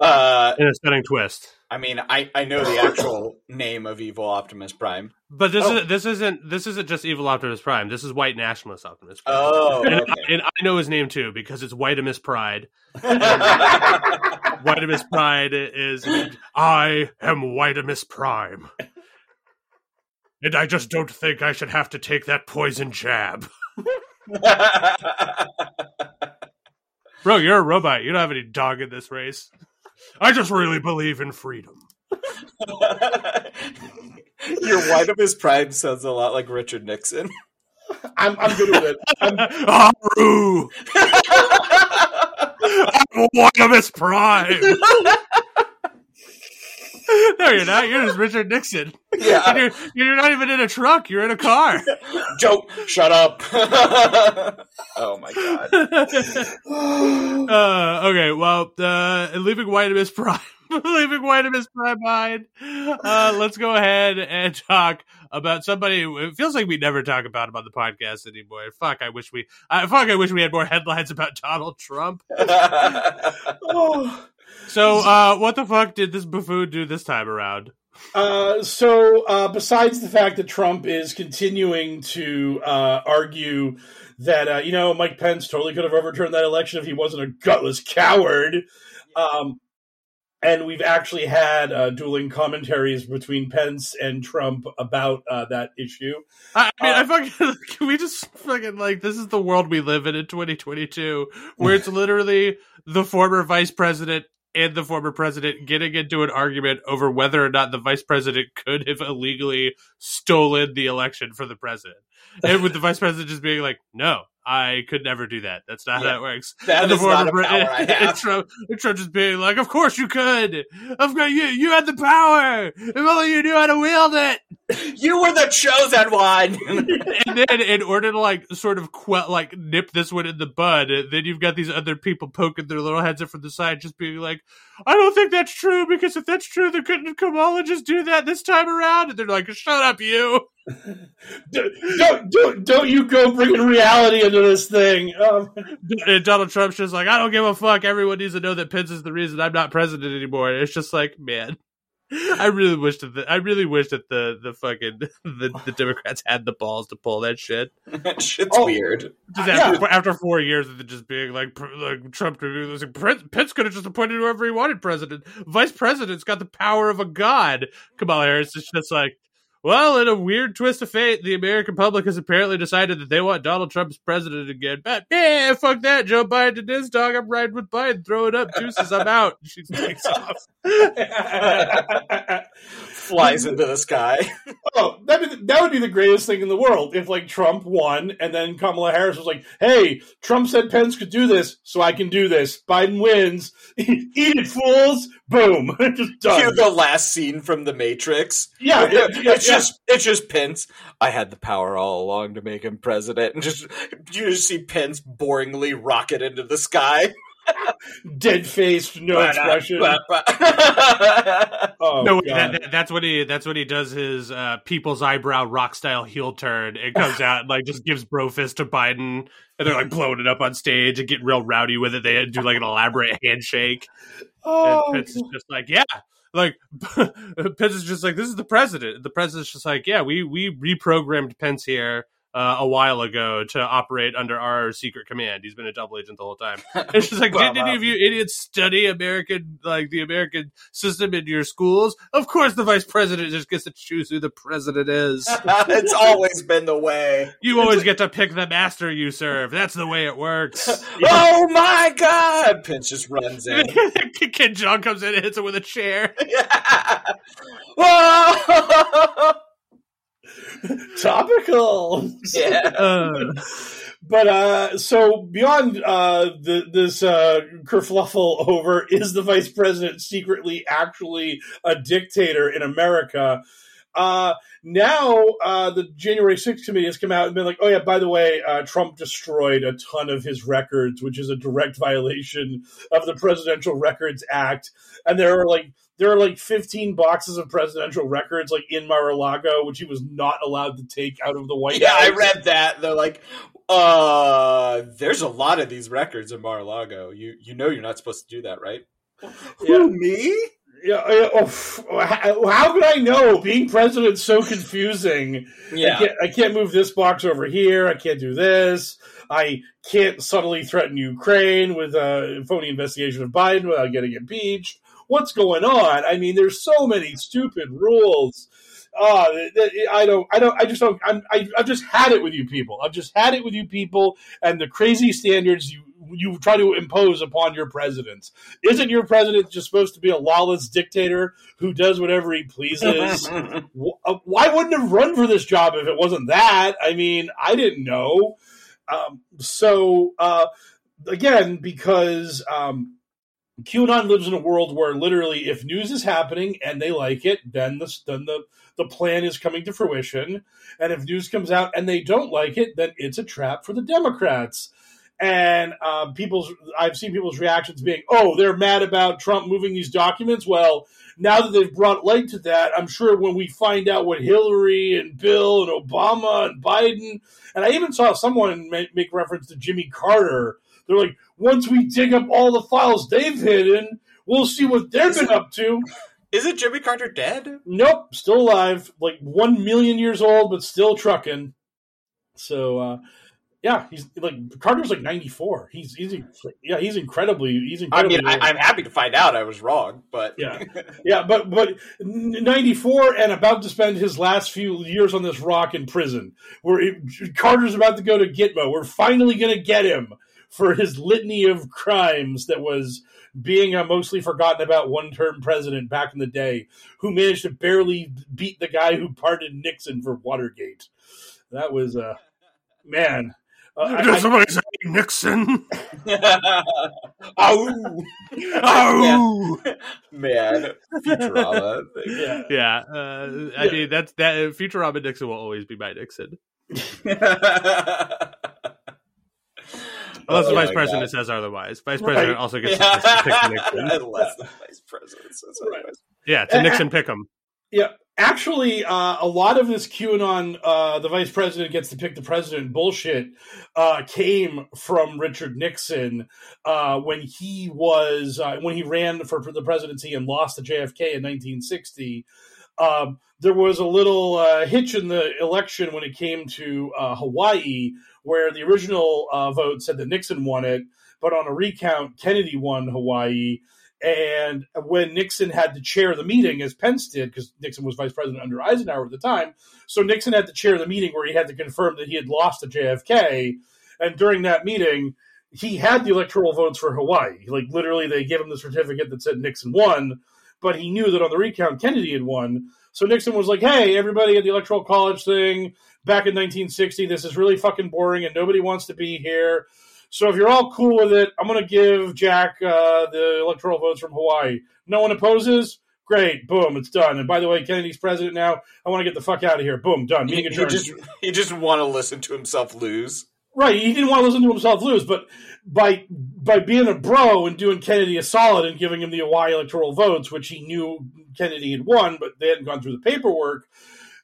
Uh, in a stunning twist. I mean, I, I know the actual name of evil Optimus Prime. But this Oh. is this isn't this isn't just evil Optimus Prime. This is white nationalist Optimus Prime. Oh, and, okay. and I know his name too because it's Whitemus Pride. Whitemus Pride is I am Whitemus Prime. And I just don't think I should have to take that poison jab. Bro, you're a robot. You don't have any dog in this race. I just really believe in freedom. Your Whitemus Prime sounds a lot like Richard Nixon. I'm, I'm good with it. I'm, Haru! I'm Whitemus Prime! No, you're not. You're just Richard Nixon. And yeah, you're, you're not even in a truck. You're in a car. Joke. shut up. oh my god. uh, okay, well, uh, leaving Miss Prime, leaving Whitemus Prime behind, uh, let's go ahead and talk about somebody. It feels like we never talk about him on the podcast anymore. Fuck, I wish we. I fuck, I wish we had more headlines about Donald Trump. oh. So, uh, what the fuck did this buffoon do this time around? Uh, so, uh, besides the fact that Trump is continuing to uh, argue that uh, you know Mike Pence totally could have overturned that election if he wasn't a gutless coward, um, and we've actually had uh, dueling commentaries between Pence and Trump about uh, that issue. I, I mean, Uh, I fucking can we just fucking like this is the world we live in in 2022, where it's literally the former vice president and the former president getting into an argument over whether or not the vice president could have illegally stolen the election for the president, and with the vice president just being like, "No, I could never do that. That's not Yeah. how it works." That And is not a power I have. Trump, and Trump just being like, "Of course you could. Of course you you had the power. If only you knew how to wield it." You were the chosen one. and then in order to like sort of que- like nip this one in the bud, then you've got these other people poking their little heads up from the side, just being like, "I don't think that's true because if that's true, then couldn't Kamala just do that this time around?" And they're like, "Shut up, you!" Don't, don't, don't you go bringing reality into this thing. Um, And Donald Trump's just like, "I don't give a fuck. Everyone needs to know that Pence is the reason I'm not president anymore." And it's just like, man. I really wish that the, I really wish that the the fucking the, the Democrats had the balls to pull that shit. that shit's Oh. weird. Just Yeah. after, after four years of just being like, like Trump, was like, Pence Pence could have just appointed whoever he wanted president. Vice president's got the power of a god. Kamala Harris is just like, well, in a weird twist of fate, the American public has apparently decided that they want Donald Trump as president again. But yeah, fuck that. Joe Biden is dog. I'm riding with Biden. Throw it up, deuces. I'm out. She takes off. Flies into the sky. Oh, that would that would be the greatest thing in the world if like Trump won and then Kamala Harris was like, "Hey, Trump said Pence could do this, so I can do this." Biden wins. Eat it, fools! Boom, just Cue done. the last scene from The Matrix. Yeah, yeah, yeah, it's just it's just Pence. I had the power all along to make him president, and just you just see Pence boringly rocket into the sky. dead faced, no expression. Oh, No, that, that, that's what he. That's what he does. His uh, people's eyebrow rock style heel turn. It comes out like just gives brofist to Biden, and they're like blowing it up on stage and getting real rowdy with it. They do like an elaborate handshake, oh, and Pence is just like, yeah. Like Pence is just like, this is the president. The president's just like, yeah, we we reprogrammed Pence here uh, a while ago to operate under our secret command. He's been a double agent the whole time. It's just like, didn't any of you idiots study American, like the American system in your schools? Of course, the vice president just gets to choose who the president is. it's always been the way. You always get to pick the master you serve. That's the way it works. Oh my God! Pence just runs in. Kid John comes in and hits him with a chair. Whoa! Topical. yeah. Uh, But uh, so beyond uh, the, this uh, kerfluffle over is the vice president secretly actually a dictator in America? Uh, now uh, the January 6th committee has come out and been like, oh yeah, by the way, uh, Trump destroyed a ton of his records, which is a direct violation of the Presidential Records Act. And there are like there are like 15 boxes of presidential records like in Mar-a-Lago, which he was not allowed to take out of the White Yeah, House. I read that. They're like, uh, there's a lot of these records in Mar-a-Lago. You you know you're not supposed to do that, right? Who me? Yeah, yeah, oh, how how could I know? Being president's so confusing. I Yeah. can't, I can't move this box over here. I can't do this. I can't subtly threaten Ukraine with a phony investigation of Biden without getting impeached. What's going on? I mean, there's so many stupid rules. Uh, I don't, I don't, I just don't, I'm, I, I've just had it with you people. I've just had it with you people and the crazy standards you, you try to impose upon your presidents. Isn't your president just supposed to be a lawless dictator who does whatever he pleases? Uh, why wouldn't have run for this job if it wasn't that? I mean, I didn't know. Um, so uh, again, because um, QAnon lives in a world where literally, if news is happening and they like it, then the then the the plan is coming to fruition. And if news comes out and they don't like it, then it's a trap for the Democrats. And uh, people's, I've seen people's reactions being, "Oh, they're mad about Trump moving these documents." Well, now that they've brought light to that, I'm sure when we find out what Hillary and Bill and Obama and Biden, and I even saw someone make, make reference to Jimmy Carter. They're like, once we dig up all the files they've hidden, we'll see what they've been up to. Isn't Jimmy Carter dead? Nope, still alive, like one million years old, but still trucking. So, uh, yeah, he's like Carter's like ninety four. He's he's yeah, he's incredibly he's I incredibly. mean, I, old. I'm happy to find out I was wrong, but Yeah. yeah, but but ninety four and about to spend his last few years on this rock in prison. Where it, Carter's about to go to Gitmo. We're finally going to get him for his litany of crimes that was being a mostly forgotten about one term president back in the day, who managed to barely beat the guy who pardoned Nixon for Watergate. That was uh, man. Uh, I- Did somebody say Nixon? oh, Oh, man, Futurama. yeah. yeah. Uh, I Yeah. mean, that's that. Futurama Nixon will always be my Nixon, unless the vice president God. says otherwise. Vice Right. president also gets to pick Nixon. Unless the vice president says otherwise. Yeah, to Nixon pick him. Yeah, actually, uh, a lot of this QAnon, uh, the vice president gets to pick the president bullshit, uh, came from Richard Nixon uh, when he was uh, when he ran for the presidency and lost to JFK in 1960. Um, there was a little uh, hitch in the election when it came to uh, Hawaii, where the original uh, vote said that Nixon won it, but on a recount, Kennedy won Hawaii. And when Nixon had to chair the meeting, as Pence did, because Nixon was vice president under Eisenhower at the time, so Nixon had to chair the meeting where he had to confirm that he had lost to JFK. And during that meeting, he had the electoral votes for Hawaii. Like literally, they gave him the certificate that said Nixon won, but he knew that on the recount Kennedy had won. So Nixon was like, "Hey, everybody at the electoral college thing back in 1960, this is really fucking boring, and nobody wants to be here." So if you're all cool with it, I'm going to give Jack uh, the electoral votes from Hawaii. No one opposes? Great. Boom. It's done. And by the way, Kennedy's president now. I want to get the fuck out of here. Boom. Done. He, he just he just want to listen to himself lose. Right. He didn't want to listen to himself lose, but by by being a bro and doing Kennedy a solid and giving him the Hawaii electoral votes, which he knew Kennedy had won, but they hadn't gone through the paperwork.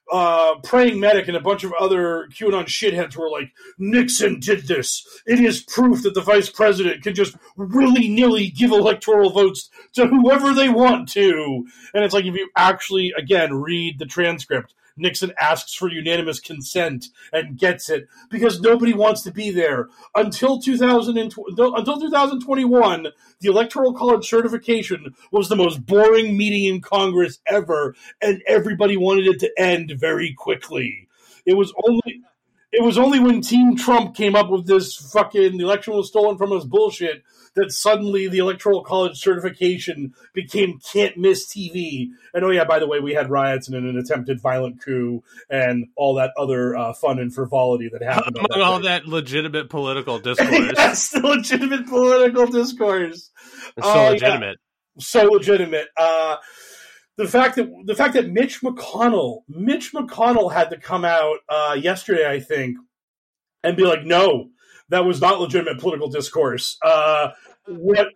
Uh, praying medic and a bunch of other QAnon shitheads were like, Nixon did this. It is proof that the vice president can just willy nilly give electoral votes to whoever they want to. And it's like, if you actually, again, read the transcript, Nixon asks for unanimous consent and gets it because nobody wants to be there until 2000 and, until 2021. The electoral college certification was the most boring meeting in Congress ever, and everybody wanted it to end very quickly. It was only it was only when Team Trump came up with this fucking the election was stolen from us bullshit that suddenly the electoral college certification became can't miss TV. And oh yeah, by the way, we had riots and an attempted violent coup and all that other uh, fun and frivolity that happened. on Among all day. that legitimate political discourse, yes, the legitimate political discourse. it's so yeah. legitimate. So legitimate. Uh, the fact that the fact that Mitch McConnell, Mitch McConnell had to come out uh, yesterday, I think, and be like, "No, that was not legitimate political discourse." Uh, what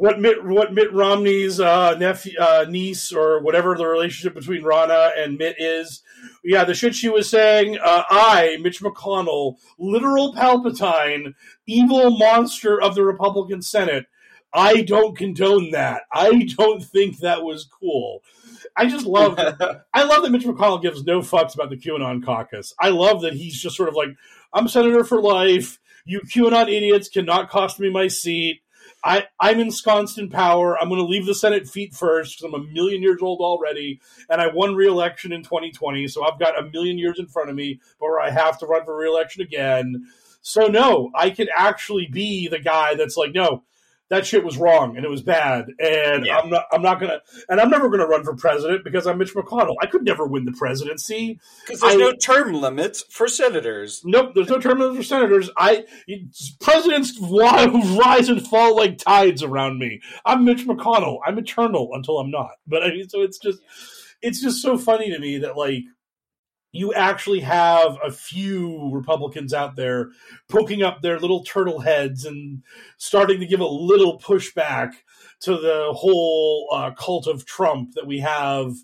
what Mitt what Mitt Romney's uh, nephew, uh, niece or whatever the relationship between Ronna and Mitt is, yeah, the shit she was saying. Uh, I, Mitch McConnell, literal Palpatine, evil monster of the Republican Senate. I don't condone that. I don't think that was cool. I just love I love that Mitch McConnell gives no fucks about the QAnon caucus. I love that he's just sort of like, I'm senator for life. You QAnon idiots cannot cost me my seat. I, I'm ensconced in power. I'm going to leave the Senate feet first because I'm a million years old already, and I won re-election in 2020, so I've got a million years in front of me, where I have to run for re-election again. So no, I could actually be the guy that's like, no, that shit was wrong and it was bad. And yeah. i'm not i'm not gonna and i'm never gonna run for president because i'm mitch mcconnell. I could never win the presidency. Because there's I, no term limits for senators. Nope there's no term limits for senators. I presidents rise and fall like tides around me. I'm mitch mcconnell. I'm eternal until i'm not. But i mean so it's just it's just so funny to me that like you actually have a few Republicans out there poking up their little turtle heads and starting to give a little pushback to the whole uh, cult of Trump that we have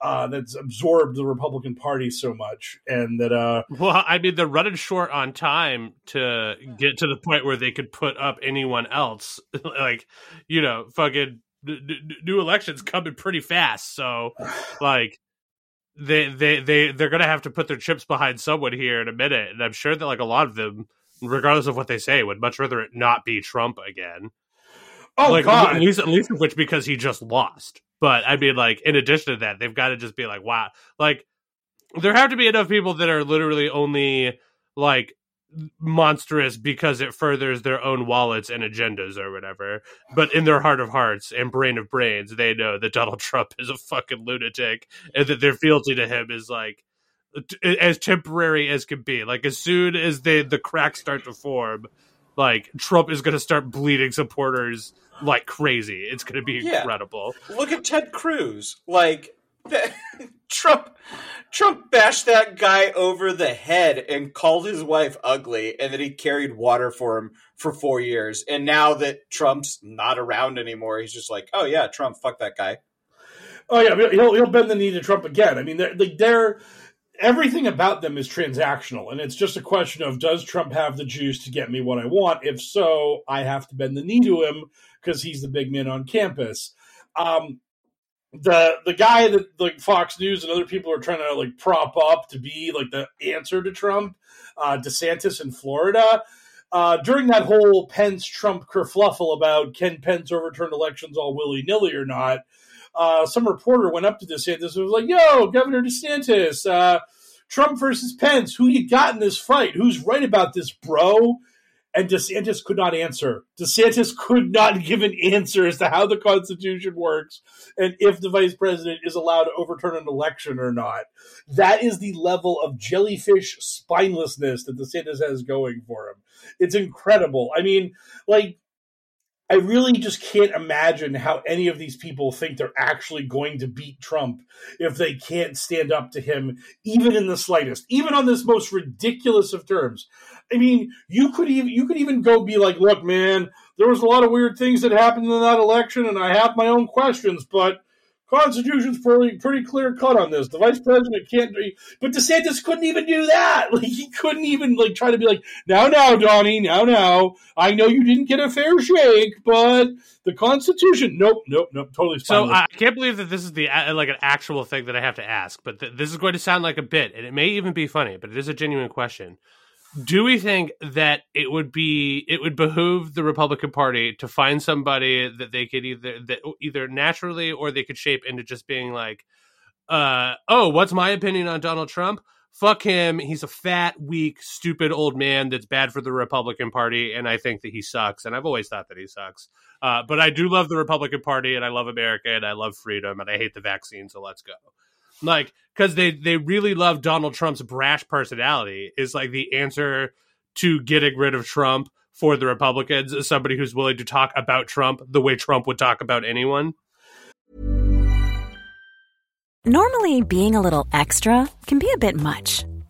uh, that's absorbed the Republican Party so much, and that. Uh, well, I mean, they're running short on time to get to the point where they could put up anyone else. like, you know, fucking new elections coming pretty fast, so like they they they they're gonna have to put their chips behind someone here in a minute, and I'm sure that like a lot of them, regardless of what they say, would much rather it not be Trump again. Oh like, God! At least, at least of which because he just lost. But I mean, like in addition to that, they've got to just be like, wow, like there have to be enough people that are literally only like monstrous because it furthers their own wallets and agendas or whatever. But in their heart of hearts and brain of brains, they know that Donald Trump is a fucking lunatic and that their fealty to him is like as temporary as can be. Like as soon as they the cracks start to form, like Trump is going to start bleeding supporters like crazy. It's going to be yeah. incredible. Look at Ted Cruz. Like Trump Trump bashed that guy over the head and called his wife ugly, and then he carried water for him for four years. And now that Trump's not around anymore, he's just like, oh yeah, Trump, fuck that guy. Oh yeah, he'll he'll bend the knee to Trump again. I mean, they're, they're everything about them is transactional, and it's just a question of does Trump have the juice to get me what I want? If so, I have to bend the knee to him because he's the big man on campus. Um, the the guy that like Fox News and other people are trying to like prop up to be like the answer to Trump, uh, DeSantis in Florida. Uh, during that whole Pence Trump kerfluffle about can Pence overturn elections all willy nilly or not, uh, some reporter went up to DeSantis and was like, "Yo, Governor DeSantis, uh, Trump versus Pence, who you got in this fight? Who's right about this, bro?" And DeSantis could not answer. DeSantis could not give an answer as to how the Constitution works and if the vice president is allowed to overturn an election or not. That is the level of jellyfish spinelessness that DeSantis has going for him. It's incredible. I mean, like, I really just can't imagine how any of these people think they're actually going to beat Trump if they can't stand up to him, even in the slightest, even on this most ridiculous of terms. I mean, you could even you could even go be like, look, man, there was a lot of weird things that happened in that election, and I have my own questions, but Constitution's pretty pretty clear cut on this. The vice president can't, do, but DeSantis couldn't even do that. Like he couldn't even like try to be like, now, now, Donnie, now, now. I know you didn't get a fair shake, but the Constitution, nope, nope, nope, totally. So I can't believe that this is the uh, like an actual thing that I have to ask, but th- this is going to sound like a bit, and it may even be funny, but it is a genuine question do we think that it would be it would behoove the Republican Party to find somebody that they could either that either naturally or they could shape into just being like, uh, oh, what's my opinion on Donald Trump? Fuck him. He's a fat, weak, stupid old man that's bad for the Republican Party, and I think that he sucks. And I've always thought that he sucks. Uh, but I do love the Republican Party, and I love America, and I love freedom, and I hate the vaccine. So let's go like because they they really love Donald Trump's brash personality is like the answer to getting rid of Trump for the Republicans. is Somebody who's willing to talk about Trump the way Trump would talk about anyone. Normally, being a little extra can be a bit much,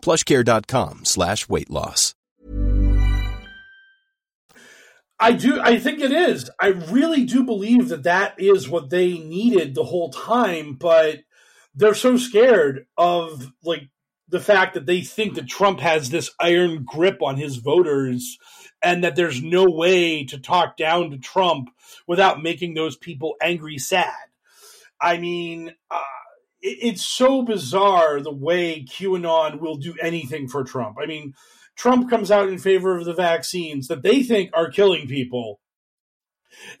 plushcare.com slash weight loss. I do. I think it is. I really do believe that that is what they needed the whole time, but they're so scared of like the fact that they think that Trump has this iron grip on his voters and that there's no way to talk down to Trump without making those people angry sad. I mean, uh, it's so bizarre the way QAnon will do anything for Trump. I mean, Trump comes out in favor of the vaccines that they think are killing people.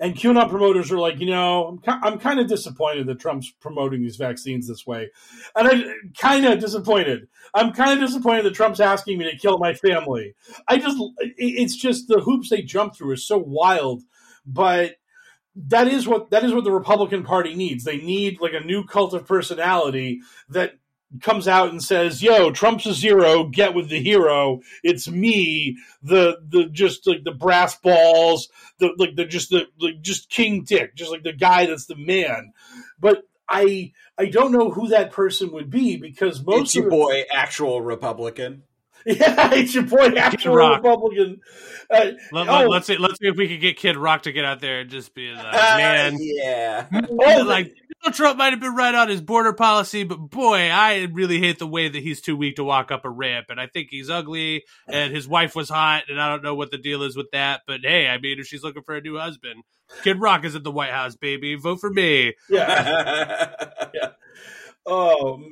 And QAnon promoters are like, you know, I'm, I'm kind of disappointed that Trump's promoting these vaccines this way. And I'm kind of disappointed. I'm kind of disappointed that Trump's asking me to kill my family. I just, it's just the hoops they jump through is so wild. But that is what that is what the Republican Party needs. They need like a new cult of personality that comes out and says, "Yo, Trump's a zero. Get with the hero. It's me, the the just like the brass balls, the like the just the like just King Dick, just like the guy that's the man." But I I don't know who that person would be because most it's your boy, actual Republican. Yeah, it's your boy, actual. Republican. Uh, Let, oh, us see. Let's see if we can get Kid Rock to get out there and just be like, Uh, man, yeah. oh, like Donald Trump might have been right on his border policy, but boy, I really hate the way that he's too weak to walk up a ramp, and I think he's ugly, and his wife was hot, and I don't know what the deal is with that. But hey, I mean, if she's looking for a new husband, Kid Rock is at the White House, baby. Vote for me. yeah. Oh,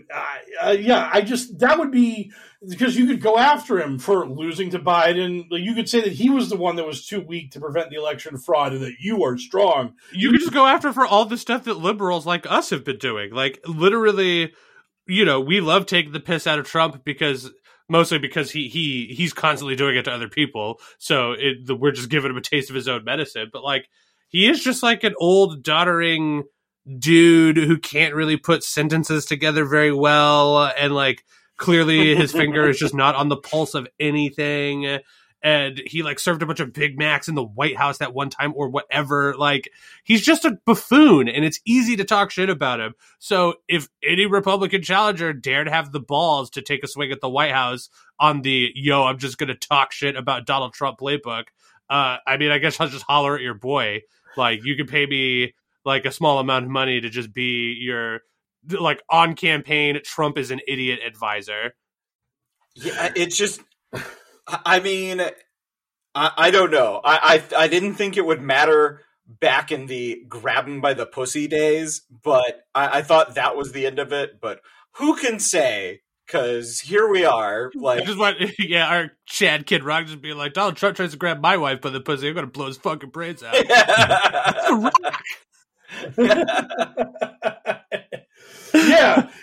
uh, yeah. I just that would be because you could go after him for losing to Biden. You could say that he was the one that was too weak to prevent the election fraud, and that you are strong. You can just go after for all the stuff that liberals like us have been doing. Like literally, you know, we love taking the piss out of Trump because mostly because he he he's constantly doing it to other people. So it, the, we're just giving him a taste of his own medicine. But like, he is just like an old doddering dude who can't really put sentences together very well, and like clearly his finger is just not on the pulse of anything. And he like served a bunch of Big Macs in the White House that one time or whatever. Like he's just a buffoon, and it's easy to talk shit about him. So if any Republican challenger dared have the balls to take a swing at the White House on the yo, I'm just gonna talk shit about Donald Trump playbook, uh, I mean, I guess I'll just holler at your boy. Like you can pay me like a small amount of money to just be your like on campaign Trump is an idiot advisor. Yeah, it's just. I mean, I, I don't know. I, I I didn't think it would matter back in the grab him by the pussy days, but I, I thought that was the end of it. But who can say? Because here we are, I like just want, yeah, our Chad Kid Rock just being like, Donald Trump tries to grab my wife by the pussy, I'm gonna blow his fucking brains out. yeah,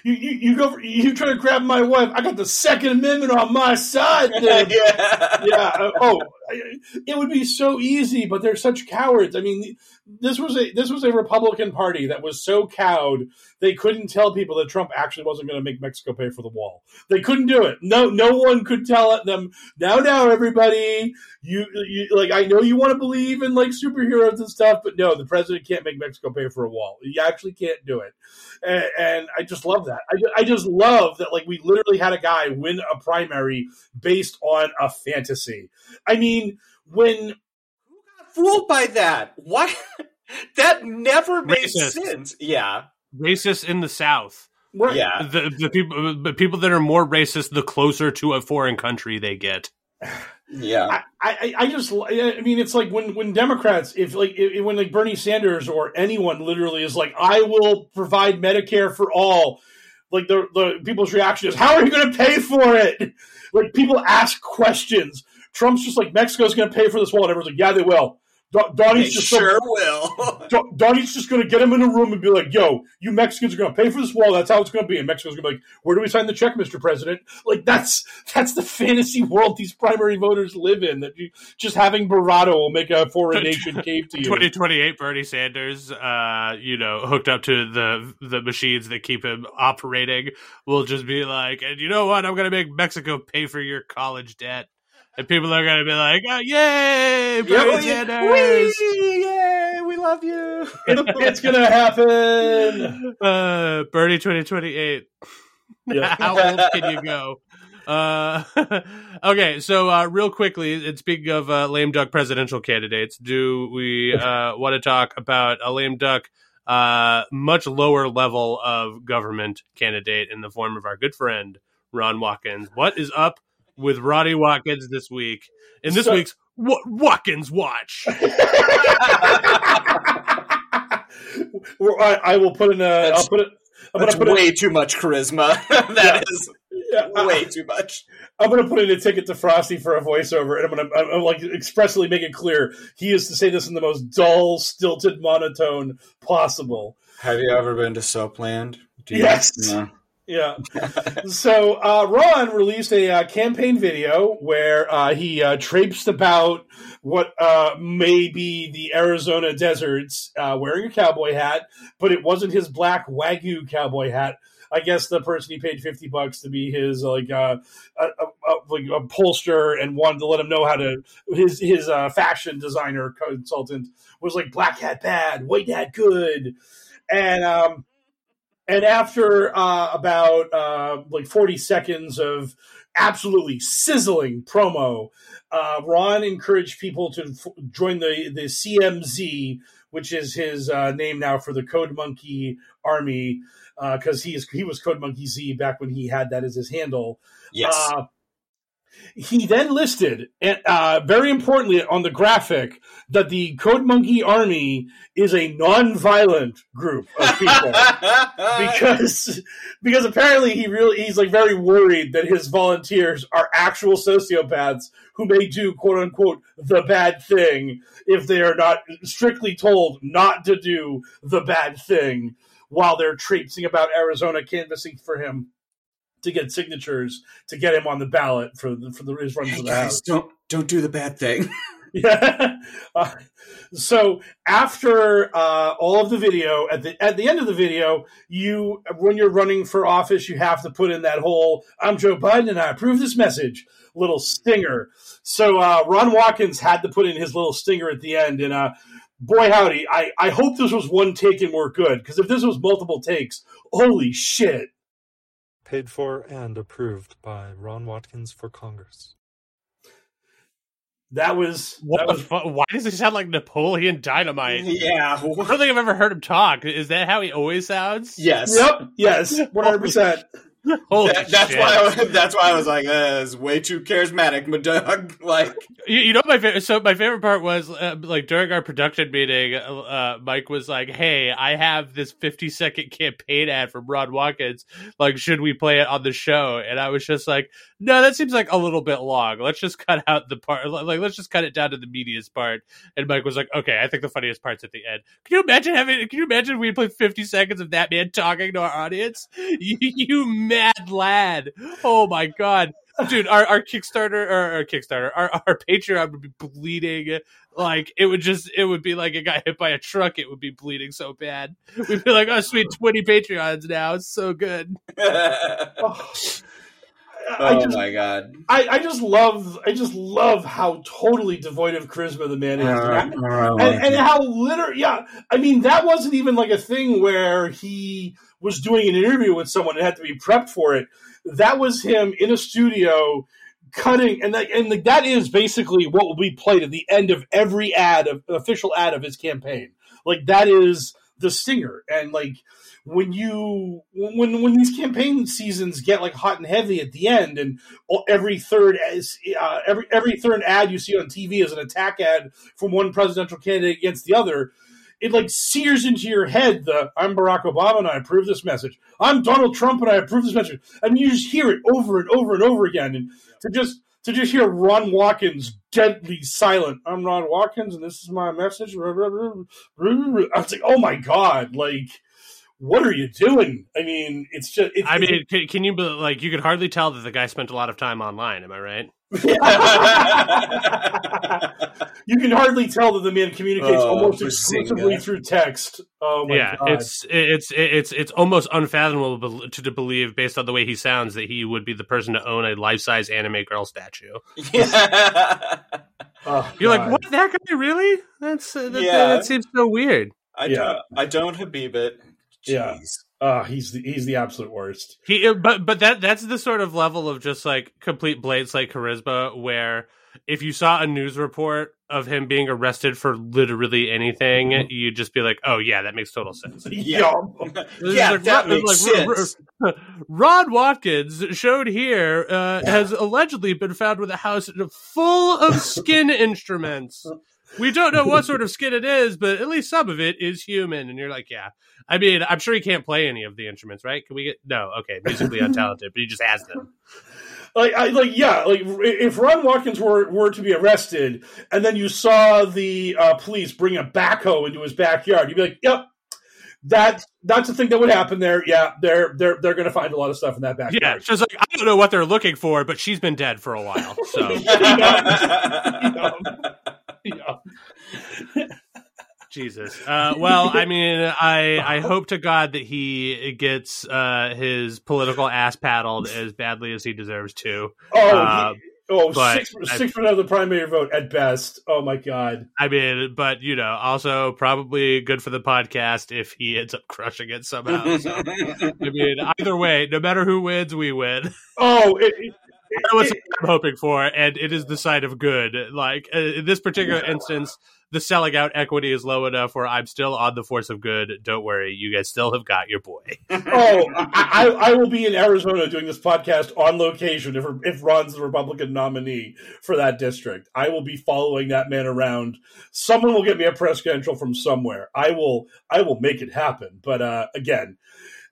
you, you, you go. For, you try to grab my wife. I got the Second Amendment on my side. There. yeah. yeah. uh, Oh, it would be so easy, but they're such cowards. I mean, this was a this was a Republican Party that was so cowed they couldn't tell people that Trump actually wasn't going to make Mexico pay for the wall. They couldn't do it. No, no one could tell them. Now, now, everybody, you, you like. I know you want to believe in like superheroes and stuff, but no, the president can't make Mexico pay for a wall. He actually can't do it, and, and I just love that. I, I just love that. Like we literally had a guy win a primary based on a fantasy. I mean, when fooled by that. What? that never makes Racist. sense. Yeah. Racist in the South. right, Yeah. The the people the people that are more racist, the closer to a foreign country they get. Yeah. I, I, I just I mean it's like when when Democrats if like if, when like Bernie Sanders or anyone literally is like I will provide Medicare for all like the the people's reaction is how are you going to pay for it like people ask questions Trump's just like Mexico's going to pay for this wall and everyone's like yeah they will Donnie's just sure will. Donnie's just going to get him in a room and be like, "Yo, you Mexicans are going to pay for this wall. That's how it's going to be." And Mexico's going to be like, "Where do we sign the check, Mr. President?" Like that's that's the fantasy world these primary voters live in. That you, just having bravado will make a foreign nation cave to you. Twenty twenty eight, Bernie Sanders, uh, you know, hooked up to the the machines that keep him operating, will just be like, "And you know what? I'm going to make Mexico pay for your college debt." And people are gonna be like, oh, "Yay, Bernie Yeah, Sanders!" we, yay, we love you. It's going to happen. Uh, Bernie twenty twenty eight. Yeah. How old can you go? Uh, okay, so uh, real quickly, and speaking of uh, lame duck presidential candidates, do we uh, want to talk about a lame duck, uh, much lower level of government candidate in the form of our good friend Ron Watkins? What is up with Roddy Watkins this week in this So- week's Wa- Watkins Watch? I, I will put in a. I'll put it. I'm That's gonna put way it. too much charisma. That is Yeah, I- way too much. I'm gonna put in a ticket to Frosty for a voiceover, and I'm gonna I'm, I'm like expressly make it clear he is to say this in the most dull, stilted monotone possible. Have you ever been to Soapland? Do you- Yes. Yeah. so uh, Ron released a uh, campaign video where uh, he uh, traipsed about what uh, may be the Arizona deserts uh, wearing a cowboy hat, but it wasn't his black wagyu cowboy hat. I guess the person he paid fifty bucks to be his like uh, a, a, a, like a pollster and wanted to let him know how to his his uh, fashion designer consultant was like black hat bad, white hat good, and um, and after uh, about uh, like 40 seconds of absolutely sizzling promo, uh, Ron encouraged people to f- join the, the CMZ, which is his uh, name now for the Code Monkey Army, because he is he was Code Monkey Z back when he had that as his handle. Yes. He then listed, and uh, very importantly on the graphic, that the Code Monkey Army is a non-violent group of people. Because because apparently he really he's like very worried that his volunteers are actual sociopaths who may do quote unquote the bad thing if they are not strictly told not to do the bad thing while they're traipsing about Arizona canvassing for him to get signatures to get him on the ballot for the, for the his run Hey for the house. don't don't do the bad thing. Yeah. Uh, so after uh, all of the video, at the at the end of the video, you when you're running for office, you have to put in that whole "I'm Joe Biden and I approve this message" little stinger. So uh, Ron Watkins had to put in his little stinger at the end, and uh, boy howdy, I I hope this was one take and we're good because if this was multiple takes, holy shit. Paid for and approved by Ron Watkins for Congress. That was What that the was fu- Why does he sound like Napoleon Dynamite? yeah. I don't think I've ever heard him talk. Is that how he always sounds? Yes. Yep. Yes. One hundred percent. Holy That- that's shit. why. I, that's why I was like, uh, "It's way too charismatic, my dog." Like, You, you know my favorite. So my favorite part was uh, like during our production meeting, uh, Mike was like, "Hey, I have this fifty second campaign ad from Ron Watkins. Like, should we play it on the show?" And I was just like, "No, that seems like a little bit long. Let's just cut out the part. Like, let's just cut it down to the meatiest part." And Mike was like, "Okay, I think the funniest part's at the end." Can you imagine having? Can you imagine we played fifty seconds of that man talking to our audience? You, you mad lad! Oh my god dude our, our kickstarter or our kickstarter our, our patreon would be bleeding like it would just it would be like it got hit by a truck it would be bleeding so bad we'd be like oh sweet 20 patreons now it's so good oh I just, my god! I, I just love I just love how totally devoid of charisma the man is. and, and how literally yeah i mean that wasn't even like a thing where he was doing an interview with someone and had to be prepped for it that was him in a studio cutting and that and that is basically what will be played at the end of every ad of official ad of his campaign like that is the stinger. And like when you when when these campaign seasons get like hot and heavy at the end, and every third uh, every every third ad you see on TV is an attack ad from one presidential candidate against the other. It like sears into your head the I'm Barack Obama and I approve this message. I'm Donald Trump and I approve this message. And you just hear it over and over and over again, and to just to just hear Ron Watkins deadly silent. I'm Ron Watkins, and this is my message. I was like, oh my god, like. What are you doing? I mean, it's just. It's, I mean, can, can you like? You could hardly tell that the guy spent a lot of time online. Am I right? You can hardly tell that the man communicates oh, almost exclusively through text. Oh yeah, God. it's it's it's it's almost unfathomable to, to believe, based on the way he sounds, that he would be the person to own a life size anime girl statue. Yeah. oh, You're God. like, what? That guy really? That's uh, that, yeah. that, seems so weird. I yeah. don't. I don't Habib it. Jeez. Yeah. Uh, he's the he's the absolute worst. He uh, but but that that's the sort of level of just like complete blades like charisma where if you saw a news report of him being arrested for literally anything, mm-hmm. you'd just be like, "Oh yeah, that makes total sense." yeah, yeah, like, that makes like, sense. Ron Watkins showed here uh, yeah. has allegedly been found with a house full of skin instruments. We don't know what sort of skin it is, but at least some of it is human. And you're like, yeah, I mean, I'm sure he can't play any of the instruments, right? Can we get no? Okay, musically untalented, but he just has them. Like, I, like, yeah, like if Ron Watkins were were to be arrested, and then you saw the uh, police bring a backhoe into his backyard, you'd be like, "Yep, that that's the thing that would happen there. Yeah, they're they're they're going to find a lot of stuff in that backyard. Yeah, just like I don't know what they're looking for, but she's been dead for a while. So. yeah. Jesus. Uh, well, I mean, I I hope to God that he gets uh, his political ass paddled as badly as he deserves to. Oh, uh, he, oh, six, six percent of the primary vote at best. Oh my God. I mean, but you know, also probably good for the podcast if he ends up crushing it somehow. So, I mean, either way, no matter who wins, we win. Oh, it, that's what I'm hoping for, and it is the side of good. Like uh, in this particular instance, the selling out equity is low enough where I'm still on the force of good. Don't worry, you guys still have got your boy. oh, I, I, will be in Arizona doing this podcast on location if if Ron's the Republican nominee for that district. I will be following that man around. Someone will get me a press credential from somewhere. I will I will make it happen. But uh, again,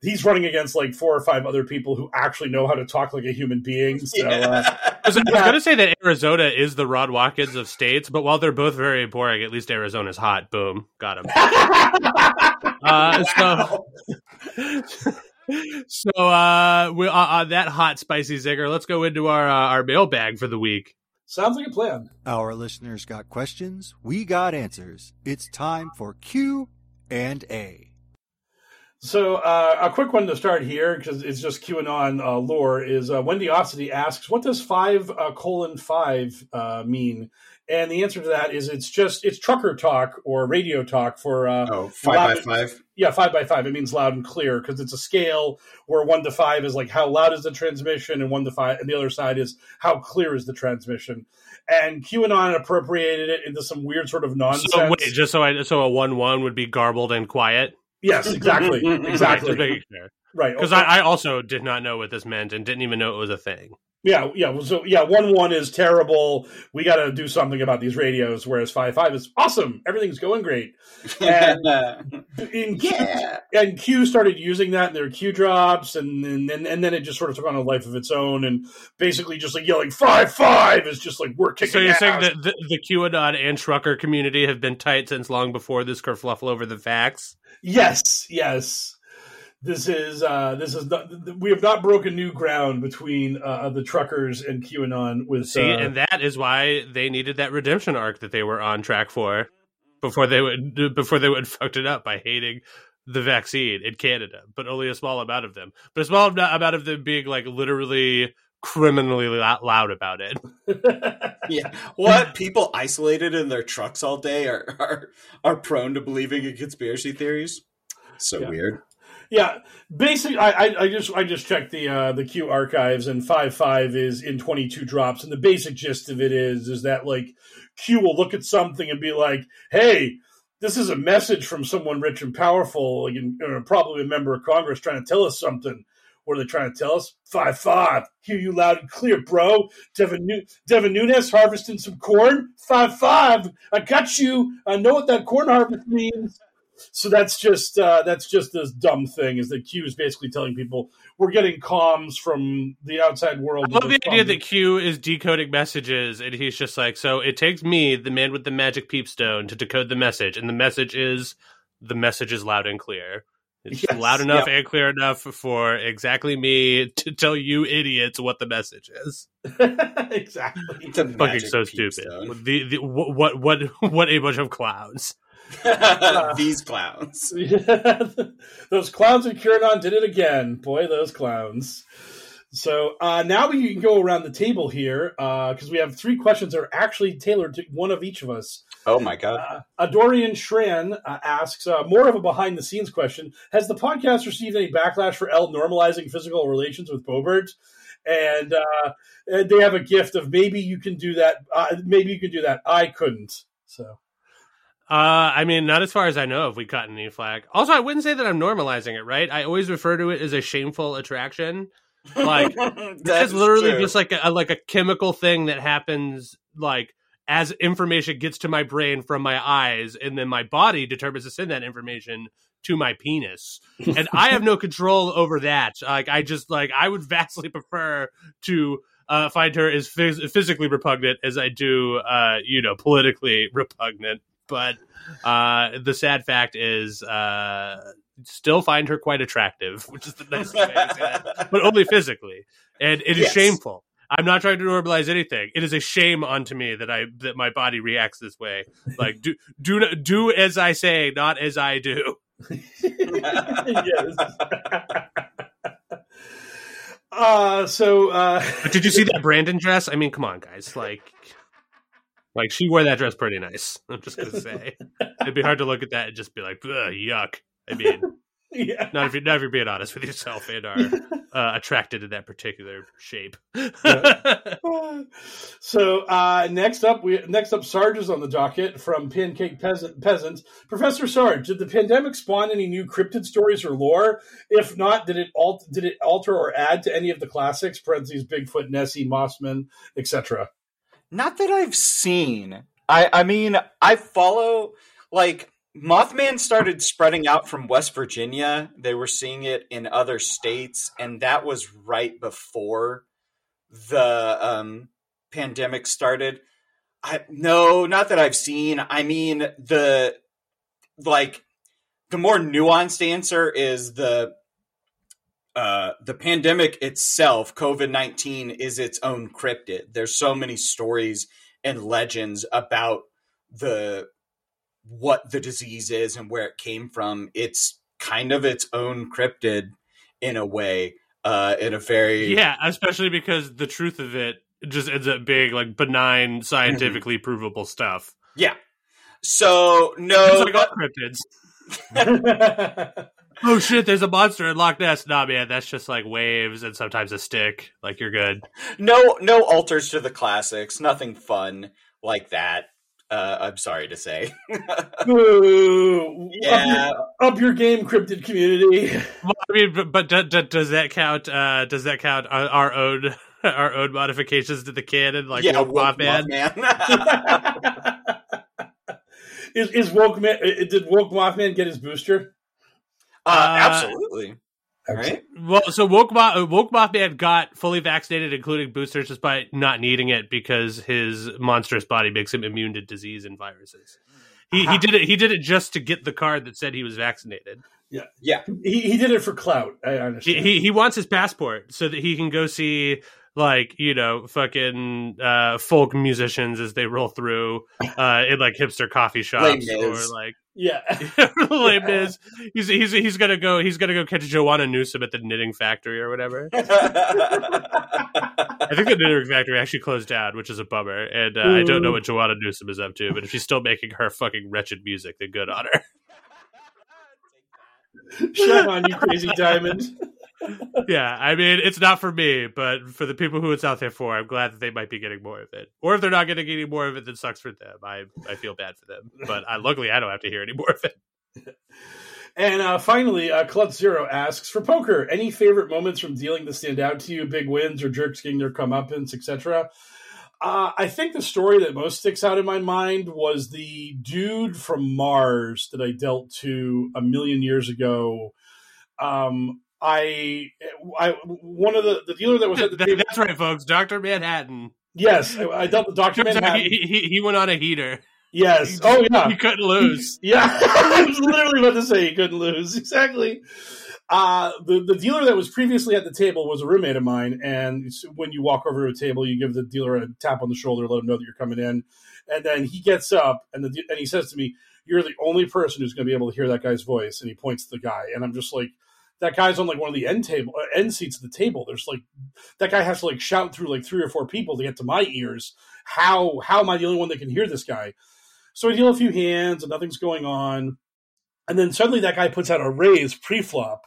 he's running against like four or five other people who actually know how to talk like a human being. So, yeah. uh, I was, was going to say that Arizona is the Ron Watkins of states, but while they're both very boring, at least Arizona's hot. Boom, got him. uh, so. so uh, we, uh, on that hot spicy zinger, let's go into our uh, our mailbag for the week. Sounds like a plan. Our listeners got questions, we got answers. It's time for Q and A. So uh, a quick one to start here because it's just QAnon uh, lore is uh, Wendy Ossity asks, "What does five uh, colon five uh, mean?" And the answer to that is it's just it's trucker talk or radio talk for uh, oh five loud, by five. Yeah, five by five. It means loud and clear because it's a scale where one to five is like how loud is the transmission, and one to five, and the other side is how clear is the transmission. And QAnon appropriated it into some weird sort of nonsense. So wait, just so I so a one one would be garbled and quiet. Yes, exactly, exactly. right, because okay. I, I, also did not know what this meant and didn't even know it was a thing. Yeah, yeah. So yeah, one one is terrible. We got to do something about these radios. Whereas five five is awesome. Everything's going great. And in yeah, Q, and Q started using that in their Q drops, and and and then it just sort of took on a life of its own, and basically just like yelling five five is just like we're kicking. So you're ass. saying that the, the QAnon and trucker community have been tight since long before this kerfluffle over the facts. Yes, yes. This is uh, this is not, we have not broken new ground between uh, the truckers and QAnon. With see, uh, and that is why they needed that redemption arc that they were on track for before they would before they would fucked it up by hating the vaccine in Canada, but only a small amount of them. But a small amount of them being like literally criminally loud about it. yeah. What people isolated in their trucks all day are are, are prone to believing in conspiracy theories. So yeah. weird. Yeah, basically, I, I, just I just checked the uh, the Q archives, and five five is in twenty two drops, and the basic gist of it is is that like Q will look at something and be like, "Hey, this is a message from someone rich and powerful, like, probably a member of Congress trying to tell us something. What are they trying to tell us? Five five. Hear you loud and clear, bro. Devin, Devin Nunes harvesting some corn. Five five. I got you. I know what that corn harvest means. So that's just uh, that's just this dumb thing. Is that Q is basically telling people we're getting comms from the outside world. I love the idea that Q is decoding messages, and he's just like, so it takes me, the man with the magic peepstone, to decode the message, and the message is the message is loud and clear. It's yes, loud enough yep. and clear enough for exactly me to tell you idiots what the message is. exactly. It's fucking so stupid. The, the what what what a bunch of clowns. These clowns. those clowns in QAnon did it again. Boy, those clowns. So uh, now we can go around the table here because uh, we have three questions that are actually tailored to one of each of us. Oh my god! Uh, Adorian Shran uh, asks uh, more of a behind the scenes question: Has the podcast received any backlash for Al normalizing physical relations with Boebert? And, uh, and they have a gift of maybe you can do that. maybe you can do that. I couldn't. So. Uh, I mean, not as far as I know if we cut any flag. Also, I wouldn't say that I'm normalizing it, right? I always refer to it as a shameful attraction. Like that's literally true. just like a like a chemical thing that happens like as information gets to my brain from my eyes, and then my body determines to send that information to my penis, and I have no control over that. Like I just like I would vastly prefer to uh, find her as phys- physically repugnant as I do, uh, you know, politically repugnant but uh, the sad fact is, uh, still find her quite attractive, which is the nice way but only physically, and it is yes. shameful. I'm not trying to normalize anything. It is a shame unto me that I that my body reacts this way. Like do do do as I say, not as I do. yes. Uh so uh but did you see that Brandon dress? I mean, come on, guys. Like like she wore that dress pretty nice. I'm just gonna say it'd be hard to look at that and just be like, yuck. I mean, yeah. Not if you're not if you're being honest with yourself and are uh, attracted to that particular shape. so uh, next up, we next up, Sarge is on the docket from Pancake Peasant. Professor Sarge, did the pandemic spawn any new cryptid stories or lore? If not, did it alt did it alter or add to any of the classics? Parentheses, Bigfoot, Nessie, Mothman, etc. Not that I've seen. I I mean, I follow like Mothman started spreading out from West Virginia. They were seeing it in other states, and that was right before the um, pandemic started. I no, not that I've seen. I mean the like the more nuanced answer is the uh, the pandemic itself, COVID 19, is its own cryptid. There's so many stories and legends about the what the disease is and where it came from. It's kind of its own cryptid in a way, uh, in a very yeah, especially because the truth of it just ends up being like benign, scientifically mm-hmm. provable stuff. Yeah. So no, like cryptids. oh shit, there's a monster in Loch Ness. Nah, man, that's just like waves and sometimes a stick. Like you're good. No, no alters to the classics. Nothing fun like that. Uh, I'm sorry to say. Ooh, yeah, up your, up your, game, cryptid community. Well, I mean, but, but d- d- does that count? Uh, does that count our own our own modifications to the canon, like yeah, woke Mothman? Mothman. is is woke man? Uh, did woke Mothman get his booster? Uh, uh, absolutely. Right. Well, so woke, Mo- woke Mothman got fully vaccinated, including boosters, despite not needing it because his monstrous body makes him immune to disease and viruses. He, he did it. He did it just to get the card that said he was vaccinated. Yeah, yeah. He, he did it for clout. I understand. He, he, he wants his passport so that he can go see like you know fucking uh folk musicians as they roll through uh in like hipster coffee shops or like yeah. Lame yeah. is he's he's he's gonna go he's gonna go catch joanna newsom at the knitting factory or whatever. I think the knitting factory actually closed down which is a bummer and uh, i don't know what joanna newsom is up to but if she's still making her fucking wretched music then good on her. Shut on you crazy diamond yeah, I mean, it's not for me, but for the people who it's out there for, I'm glad that they might be getting more of it. Or if they're not getting any more of it, then sucks for them. I I feel bad for them, but I, luckily I don't have to hear any more of it. And uh, finally, uh, Club Zero asks for poker. Any favorite moments from dealing that stand out to you? Big wins or jerks getting their comeuppance, etc. Uh, I think the story that most sticks out in my mind was the dude from Mars that I dealt to a million years ago. Um, I, I, one of the the dealer that was at the That- table. That's right, folks. Doctor Manhattan. Yes, I, I dealt with Doctor Manhattan. He, he, he went on a heater. Yes. Oh yeah. He couldn't lose. Yeah, I was literally about to say he couldn't lose. Exactly. Uh, the the dealer that was previously at the table was a roommate of mine, and when you walk over to a table, you give the dealer a tap on the shoulder, let him know that you're coming in, and then he gets up and the and he says to me, "You're the only person who's going to be able to hear that guy's voice," and he points to the guy, and I'm just like. That guy's on like one of the end table uh, end seats of the table. There's like that guy has to like shout through like three or four people to get to my ears. How how am I the only one that can hear this guy? So I deal a few hands and nothing's going on. And then suddenly that guy puts out a raise pre-flop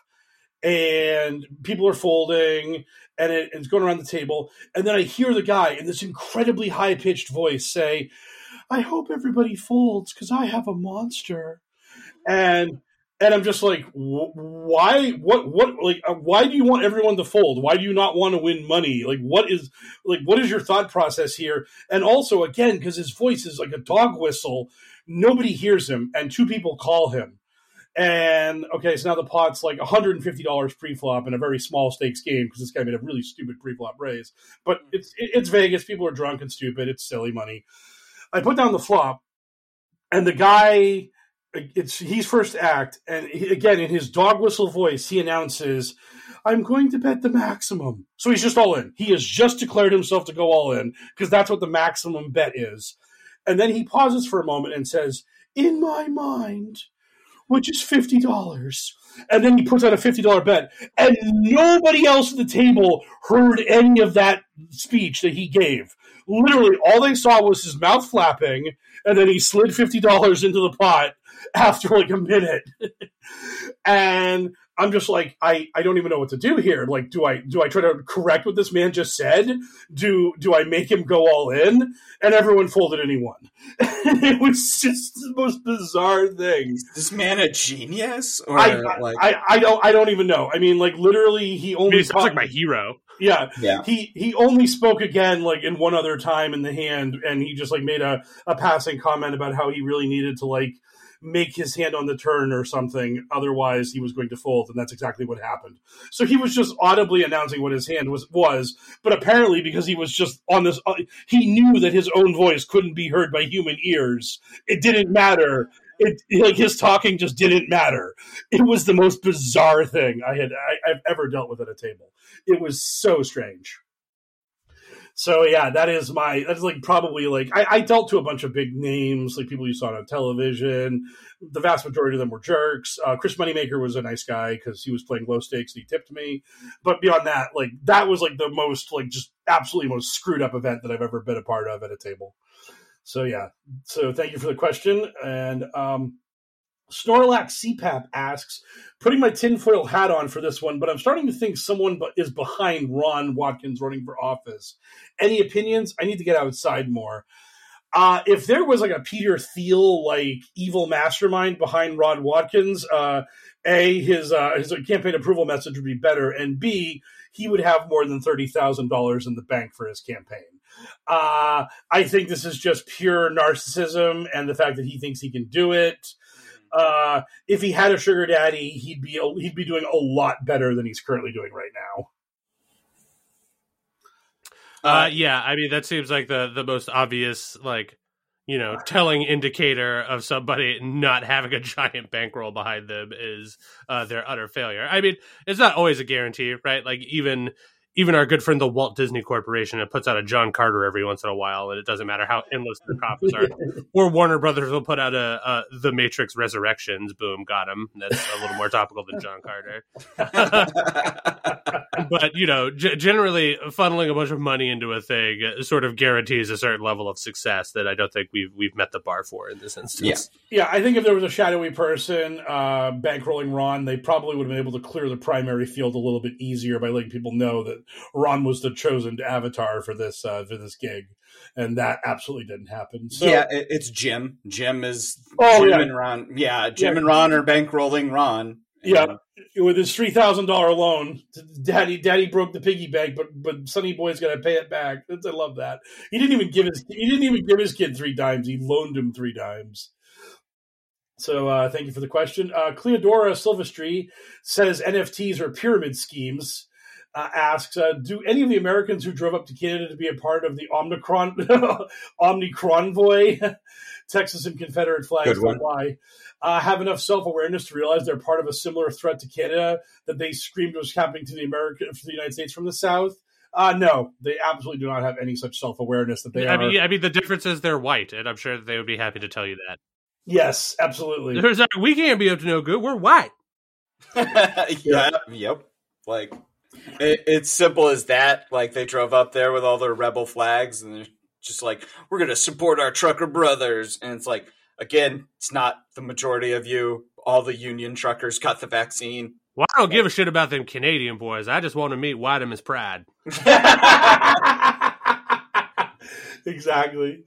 and people are folding and it, it's going around the table. And then I hear the guy in this incredibly high-pitched voice say, I hope everybody folds because I have a monster. And and I'm just like, why? What? What? Like, uh, why do you want everyone to fold? Why do you not want to win money? Like, what is like, what is your thought process here? And also, again, because his voice is like a dog whistle, nobody hears him, and two people call him. And okay, so now the pot's like $150 pre-flop in a very small stakes game because this guy made a really stupid pre-flop raise. But it's it's Vegas. People are drunk and stupid. It's silly money. I put down the flop, and the guy, it's he's first act, and he, again in his dog whistle voice, he announces, "I'm going to bet the maximum." So he's just all in. He has just declared himself to go all in because that's what the maximum bet is. And then he pauses for a moment and says, "In my mind." which is fifty dollars. And then he puts out a fifty dollar bet, and nobody else at the table heard any of that speech that he gave. Literally, all they saw was his mouth flapping, and then he slid fifty dollars into the pot after like a minute. and I'm just like, I, I don't even know what to do here. Like, do I do I try to correct what this man just said? Do do I make him go all in? And everyone folded anyone. it was just the most bizarre thing. Is this man a genius? Or I, like I, I don't I don't even know. I mean, like literally, he I mean, only he sounds like my hero. yeah, Yeah. He he only spoke again like in one other time in the hand, and he just like made a a passing comment about how he really needed to like make his hand on the turn or something. Otherwise, he was going to fold, and that's exactly what happened. So he was just audibly announcing what his hand was was, but apparently because he was just on this, uh, he knew that his own voice couldn't be heard by human ears. It didn't matter. It like his talking just didn't matter. It was the most bizarre thing I had I, I've ever dealt with at a table. It was so strange. So yeah, that is my that's like probably like I, I dealt to a bunch of big names like people you saw on television. The vast majority of them were jerks. Uh, Chris Moneymaker was a nice guy because he was playing low stakes and he tipped me. But beyond that, like that was like the most like just absolutely most screwed up event that I've ever been a part of at a table. So yeah, so thank you for the question and um, Snorlax CPAP asks, putting my tinfoil hat on for this one, but I'm starting to think someone is behind Ron Watkins running for office. Any opinions? I need to get outside more. Uh, if there was like a Peter Thiel like evil mastermind behind Ron Watkins, uh, a his uh, his campaign approval message would be better, and b he would have more than thirty thousand dollars in the bank for his campaign. Uh, I think this is just pure narcissism and the fact that he thinks he can do it uh, if he had a sugar daddy, he'd be he'd be doing a lot better than he's currently doing right now. Uh, yeah, I mean that seems like the the most obvious, like you know, telling indicator of somebody not having a giant bankroll behind them is uh, their utter failure. I mean, it's not always a guarantee, right? Like even even our good friend the Walt Disney Corporation it puts out a John Carter every once in a while, and it doesn't matter how endless the profits are. or Warner Brothers will put out a, a The Matrix Resurrections. Boom, got him. That's a little more topical than John Carter. but you know, g- generally funneling a bunch of money into a thing sort of guarantees a certain level of success that I don't think we've we've met the bar for in this instance. Yeah, I think if there was a shadowy person uh, bankrolling Ron, they probably would have been able to clear the primary field a little bit easier by letting people know that Ron was the chosen avatar for this uh, for this gig, and that absolutely didn't happen. So, yeah, it, it's Jim. Jim is Oh, Jim yeah. and Ron. Yeah, Jim Yeah. and Ron are bankrolling Ron. Yeah, with his three thousand dollar loan, Daddy Daddy broke the piggy bank, but but Sonny Boy's to pay it back. I love that. He didn't even give his he didn't even give his kid three dimes. He loaned him three dimes. So uh, thank you for the question. Uh, Cleodora Silvestri says NFTs are pyramid schemes. Uh, asks, uh, do any of the Americans who drove up to Canada to be a part of the Omnicron Omnicronvoy, Texas and Confederate flags Good fly, uh, have enough self awareness to realize they're part of a similar threat to Canada that they screamed was happening to the American for the United States from the South? Uh, no, they absolutely do not have any such self awareness that they I are. mean, I mean, the difference is they're white, and I'm sure that they would be happy to tell you that. yes, absolutely. There's we can't be up to no good. We're white. yeah, yep. Like it, it's simple as that. Like they drove up there with all their rebel flags, and they're just like, "We're going to support our trucker brothers." And it's like, again, it's not the majority of you. All the union truckers got the vaccine. Well, I don't give a shit about them Canadian boys. I just want to meet Whiteham's pride. exactly.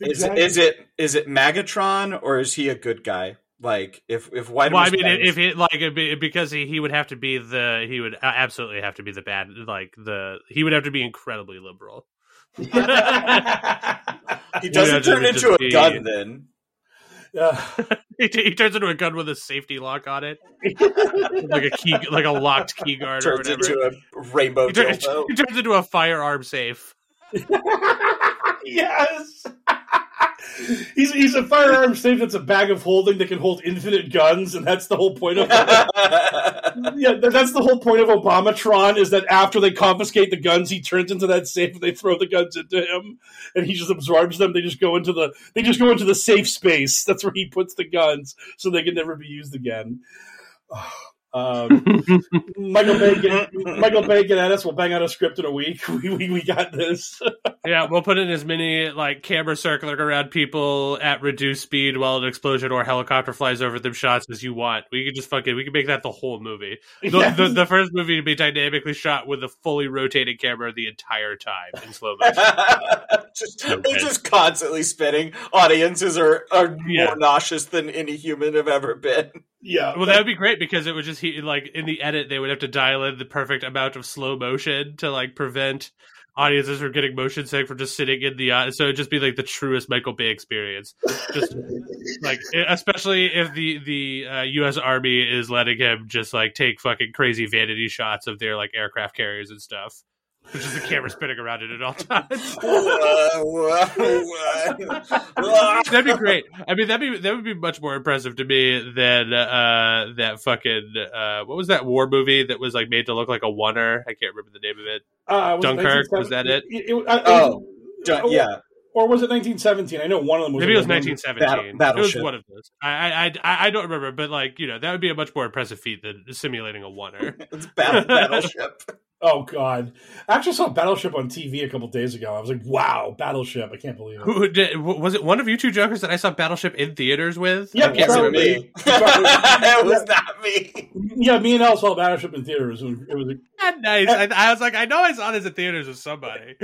Is, Exactly. is it is it Magatron or is he a good guy? Like if if White well, I mean, if it like it'd be, because he, he would have to be the he would absolutely have to be the bad like the he would have to be incredibly liberal. he doesn't just- turn into a be- gun, then Uh, he, t- he turns into a gun with a safety lock on it, like a key, like a locked key guard or turns whatever. into a rainbow he, turns, dildo. he turns into a firearm safe. yes. he's he's a firearm safe that's a bag of holding that can hold infinite guns, and that's the whole point of yeah. That's the whole point of Obamatron is that after they confiscate the guns, he turns into that safe. and They throw the guns into him, and he just absorbs them. They just go into the they just go into the safe space. That's where he puts the guns, so they can never be used again. Oh, Um, Michael Bacon, Michael Bacon at us. We'll bang out a script in a week. We we, we got this. Yeah, we'll put in as many like camera circling around people at reduced speed while an explosion or helicopter flies over them shots as you want. We could just fucking we could make that the whole movie. The, Yes. the, the first movie to be dynamically shot with a fully rotating camera the entire time in slow motion. just, Okay. It's just constantly spinning. Audiences are, are Yeah. more nauseous than any human have ever been. Yeah. Well, that would be great because it would just he, like in the edit they would have to dial in the perfect amount of slow motion to like prevent audiences from getting motion sick from just sitting in the uh, so it'd just be like the truest Michael Bay experience. Just like especially if the the uh, U.S. Army is letting him just like take fucking crazy vanity shots of their like aircraft carriers and stuff. Which is the camera spinning around it at all times. That'd be great. I mean, that'd be that would be much more impressive to me than uh, that fucking uh, what was that war movie that was like made to look like a oner? I can't remember the name of it. Uh, was it Dunkirk, was that it? 1917? uh, Oh, it Dun- yeah. Or was it 1917? I know one of them was. Maybe it was 1917. Battle- it was one of those. I, I I I don't remember, but like you know, that would be a much more impressive feat than simulating a oner. It's battle, Battleship. Oh God! I actually saw Battleship on TV a couple days ago. I was like, "Wow, Battleship! I can't believe it." Who did, was it? One of you two jokers that I saw Battleship in theaters with? Yeah, I can't probably. remember. me. it was not me. Yeah, me and Al saw Battleship in theaters. It was, it was ah, nice. Eh. I, I was like, I know I saw this in theaters with somebody.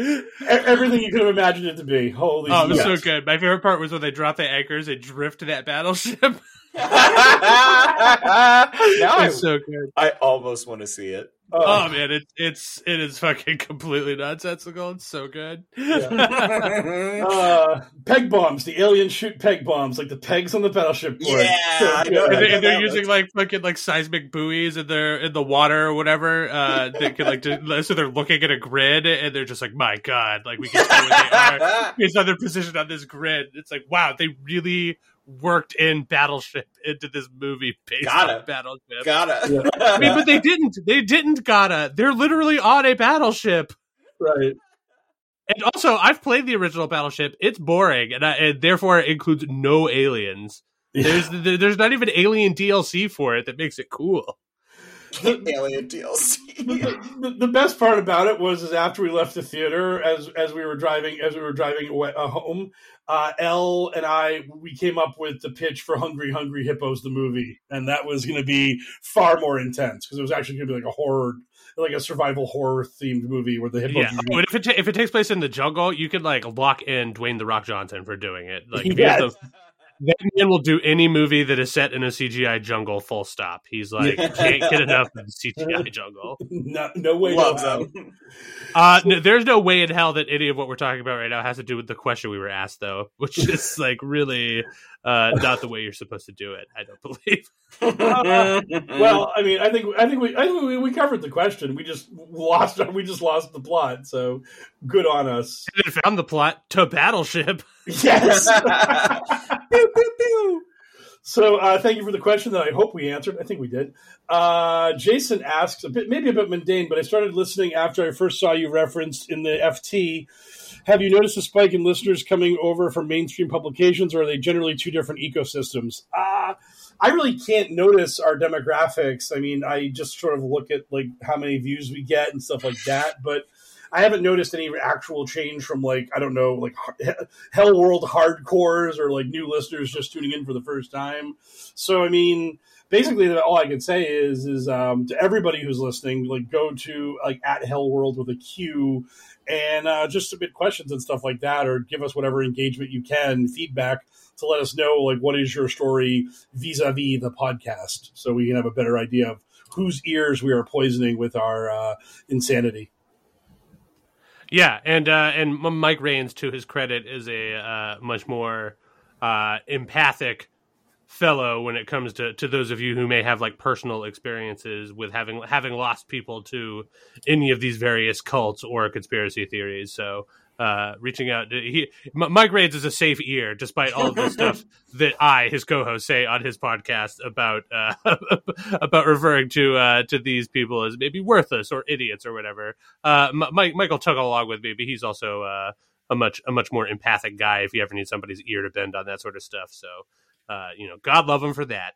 everything you could have imagined it to be. Holy! Oh, it was yes. so good. My favorite part was when they dropped the anchors and drift to that battleship. now I, it's so good. I almost want to see it. Oh man, it, it's it is fucking completely nonsensical. It's so good. Uh, peg bombs. The aliens shoot peg bombs like the pegs on the battleship. board. Yeah, I know. and, they, and they're using like fucking like seismic buoys in their in the water or whatever. Uh, they can like do, so they're looking at a grid and they're just like, my god, like we can see where they are based on their position on this grid. It's like, wow, they really, worked in Battleship into this movie based Gotta. on Battleship. Gotta. I mean, but they didn't. They didn't gotta. They're literally on a battleship. Right. And also, I've played the original Battleship. It's boring, and, I, and therefore it includes no aliens. There's there's not even alien DLC for it that makes it cool. Alien DLC. the, the best part about it was is after we left the theater as as we were driving as we were driving away, uh, home uh l and i we came up with the pitch for hungry hungry hippos the movie and that was going to be far more intense because it was actually going to be like a horror like a survival horror themed movie where the hippos Yeah, were oh, and if it ta- if it takes place in the jungle, you could like lock in Dwayne the Rock Johnson for doing it. Like if he has Yes. the- that man will do any movie that is set in a CGI jungle. Full stop. He's like can't get enough of the CGI jungle. no, no way Loves no them. Uh, no, there's no way in hell that any of what we're talking about right now has to do with the question we were asked, though, which is like really uh, not the way you're supposed to do it. I don't believe. Uh, well, I mean, I think I think we I think we, we covered the question. We just lost we just lost the plot. So good on us. And found the plot to Battleship. Yes. pew, pew, pew. So uh, thank you for the question that I hope we answered. I think we did. Uh, Jason asks a bit, maybe a bit mundane, but I started listening after I first saw you referenced in the FT. Have you noticed a spike in listeners coming over from mainstream publications, or are they generally two different ecosystems? Uh, I really can't notice our demographics. I mean, I just sort of look at like how many views we get and stuff like that, but I haven't noticed any actual change from like I don't know like Hell World hardcores or like new listeners just tuning in for the first time. So I mean, basically, all I can say is is um, to everybody who's listening, like go to like at Hell World with a Q and uh, just submit questions and stuff like that, or give us whatever engagement you can, feedback to let us know like what is your story vis-a-vis the podcast, so we can have a better idea of whose ears we are poisoning with our uh, insanity. Yeah, and uh, and Mike Rains, to his credit, is a uh, much more uh, empathic fellow when it comes to, to those of you who may have like personal experiences with having having lost people to any of these various cults or conspiracy theories. So uh, reaching out, he Rains is a safe ear, despite all of the stuff that I, his co-host, say on his podcast about uh, about referring to uh, to these people as maybe worthless or idiots or whatever. Uh, Mike Michael took along with me, but he's also uh, a much a much more empathic guy. If you ever need somebody's ear to bend on that sort of stuff, so uh, you know, God love him for that.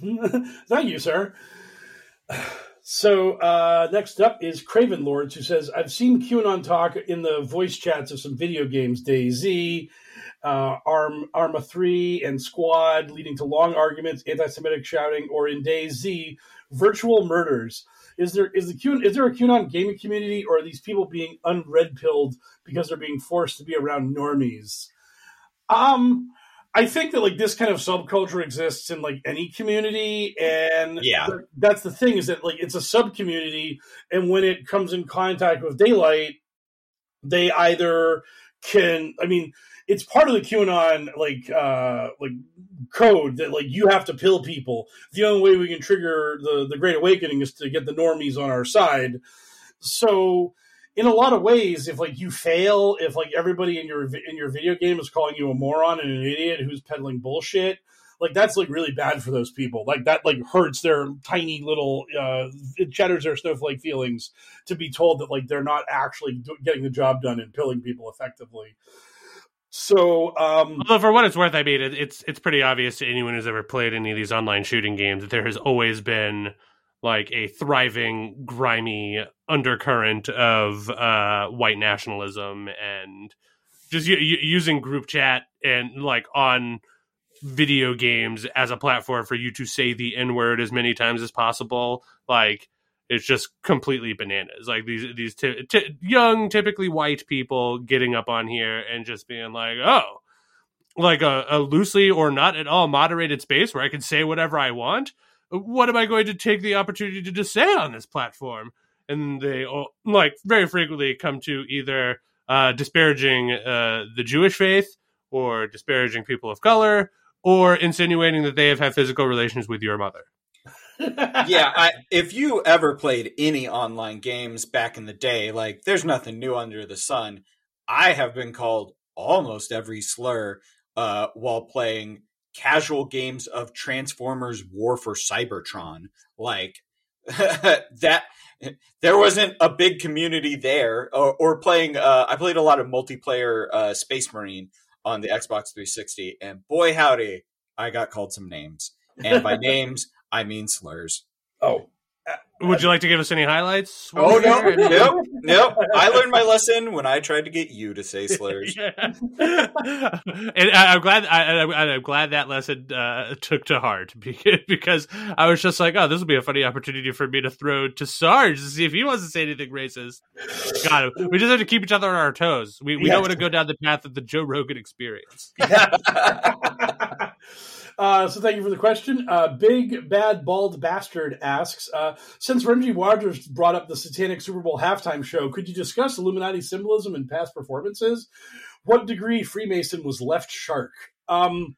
Thank you, sir. So uh, next up is Craven Lords, who says, "I've seen QAnon talk in the voice chats of some video games, DayZ, uh, Arm Arma Three, and Squad, leading to long arguments, anti-Semitic shouting, or in DayZ, virtual murders. Is there is the Q, is there a QAnon gaming community, or are these people being unred pilled because they're being forced to be around normies?" Um. I think that like this kind of subculture exists in like any community, and Yeah. th- that's the thing is that like it's a sub community, and when it comes in contact with daylight, they either can. I mean, it's part of the QAnon like uh like code that like you have to pill people. The only way we can trigger the the Great Awakening is to get the normies on our side. So in a lot of ways, if like you fail, if like everybody in your in your video game is calling you a moron and an idiot who's peddling bullshit, like that's like really bad for those people. Like that like hurts their tiny little uh it shatters their snowflake feelings to be told that like they're not actually do- getting the job done and pilling people effectively. So um for what it's worth, I mean, it, it's it's pretty obvious to anyone who's ever played any of these online shooting games that there has always been like a thriving, grimy undercurrent of uh, white nationalism and just using group chat and like on video games as a platform for you to say the n word as many times as possible. Like it's just completely bananas. Like these these ty- ty- young, typically white people getting up on here and just being like, oh like a, a loosely or not at all moderated space where I can say whatever I want. What am I going to take the opportunity to just say on this platform? And they all, like very frequently come to either uh, disparaging uh, the Jewish faith or disparaging people of color or insinuating that they have had physical relations with your mother. yeah, I, if you ever played any online games back in the day, like there's nothing new under the sun. I have been called almost every slur uh, while playing casual games of Transformers War for Cybertron. Like that there wasn't a big community there or, or playing uh, I played a lot of multiplayer uh, Space Marine on the Xbox 360 and boy howdy I got called some names. And by names I mean slurs. Oh, Would you like to give us any highlights? Oh no, no, no! I learned my lesson when I tried to get you to say slurs. Yeah. and I, I'm glad. I, I, I'm glad that lesson uh, took to heart because, because I was just like, "Oh, this will be a funny opportunity for me to throw to Sarge to see if he wants to say anything racist." God, we just have to keep each other on our toes. We we Yes. don't want to go down the path of the Joe Rogan experience. Uh, so thank you for the question. Uh, Big Bad Bald Bastard asks, uh, since Renji Waters brought up the Satanic Super Bowl halftime show, could you discuss Illuminati symbolism in past performances? What degree Freemason was left shark? Um,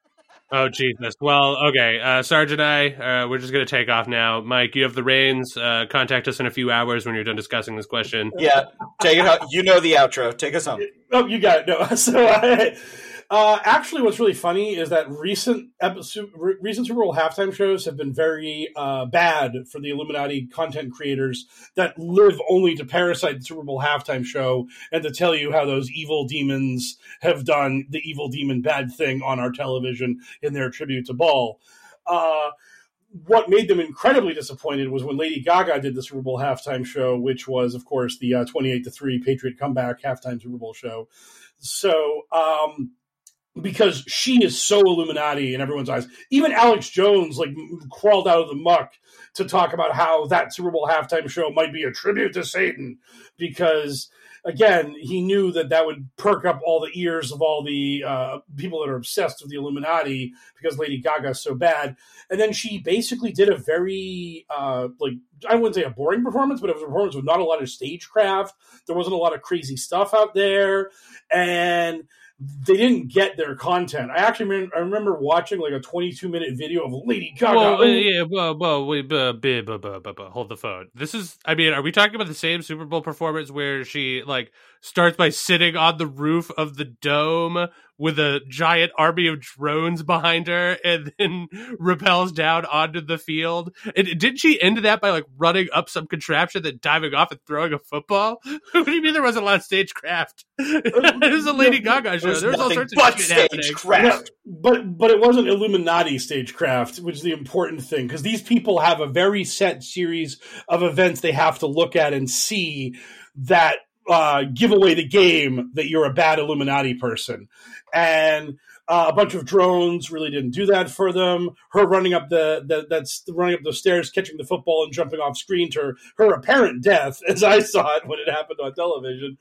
Oh Jesus! Well, okay. Uh, Sarge and I, uh, we're just going to take off now. Mike, you have the reins. Uh, contact us in a few hours when you're done discussing this question. Yeah, take it out. You know the outro. Take us home. Oh, you got it. No, so I, uh, actually, what's really funny is that recent episode, recent Super Bowl halftime shows have been very uh, bad for the Illuminati content creators that live only to parasite the Super Bowl halftime show and to tell you how those evil demons have done the evil demon bad thing on our television in their tribute to Baal. Uh, what made them incredibly disappointed was when Lady Gaga did the Super Bowl halftime show, which was, of course, the uh, 28 to 3 Patriot comeback halftime Super Bowl show. So, um, because she is so Illuminati in everyone's eyes, even Alex Jones like crawled out of the muck to talk about how that Super Bowl halftime show might be a tribute to Satan because again, he knew that that would perk up all the ears of all the uh, people that are obsessed with the Illuminati because Lady Gaga is so bad. And then she basically did a very, uh, like, I wouldn't say a boring performance, but it was a performance with not a lot of stagecraft. There wasn't a lot of crazy stuff out there. And they didn't get their content. I actually remember, I remember watching like a 22 minute video of Lady Gaga. Well, uh, yeah, well, well, wait, uh, bu- bu- bu- bu- bu- hold the phone. This is, I mean, are we talking about the same Super Bowl performance where she like starts by sitting on the roof of the dome with a giant army of drones behind her and then repels down onto the field? And didn't she end that by like running up some contraption, then diving off and throwing a football? what do you mean there wasn't a lot of stagecraft? it was a uh, Lady Gaga show. There's There was all sorts of but shit happening. stagecraft. but but it wasn't Illuminati stagecraft, which is the important thing because these people have a very set series of events they have to look at and see that uh, give away the game that you're a bad Illuminati person, and uh, a bunch of drones really didn't do that for them. Her running up the, the that's running up the stairs, catching the football and jumping off screen to her, her apparent death, as I saw it when it happened on television.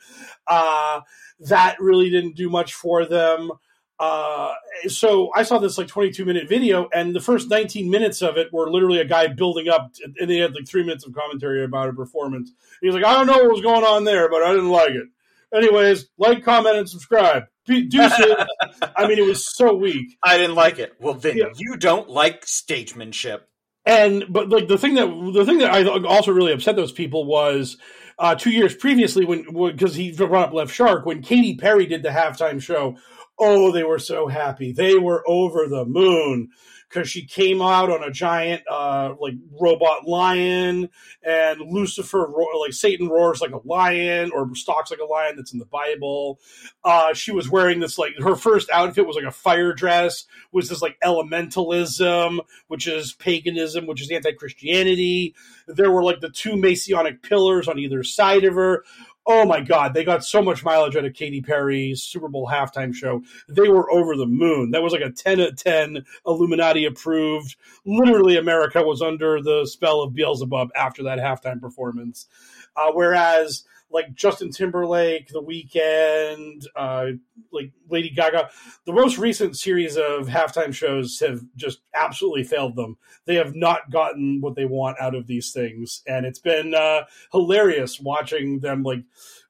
Uh, that really didn't do much for them. Uh, so I saw this like 22 minute video, and the first 19 minutes of it were literally a guy building up, and they had like three minutes of commentary about a performance. He's like, I don't know what was going on there, but I didn't like it. Anyways, like, comment, and subscribe. Deuces. I mean, it was so weak. I didn't like it. Well, then Yeah. you don't like stagemanship. And but like the thing that the thing that I also really upset those people was uh, two years previously when because he brought up Left Shark when Katy Perry did the halftime show. Oh, they were so happy. They were over the moon because she came out on a giant uh, like robot lion and Lucifer ro- like Satan roars like a lion or stalks like a lion that's in the Bible. Uh, she was wearing this like her first outfit was like a fire dress was this like elementalism which is paganism, which is anti Christianity. There were like the two Masonic pillars on either side of her. Oh my God, they got so much mileage out of Katy Perry's Super Bowl halftime show. They were over the moon. That was like a 10 out of 10 Illuminati approved. Literally, America was under the spell of Beelzebub after that halftime performance. Uh, whereas, like Justin Timberlake, The Weeknd, uh, like Lady Gaga, the most recent series of halftime shows have just absolutely failed them. They have not gotten what they want out of these things, and it's been uh, hilarious watching them like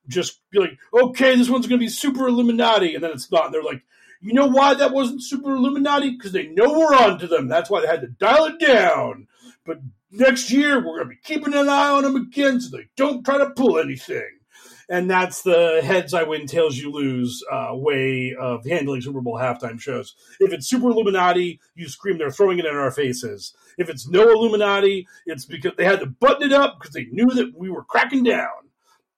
just be like, "Okay, this one's going to be super Illuminati," and then it's not. And they're like, "You know why that wasn't super Illuminati? Because they know we're onto them. That's why they had to dial it down." But next year we're going to be keeping an eye on them again, so they don't try to pull anything. and that's the heads I win, tails you lose uh, way of handling Super Bowl halftime shows. If it's super Illuminati, you scream they're throwing it in our faces. If it's no Illuminati, it's because they had to button it up because they knew that we were cracking down.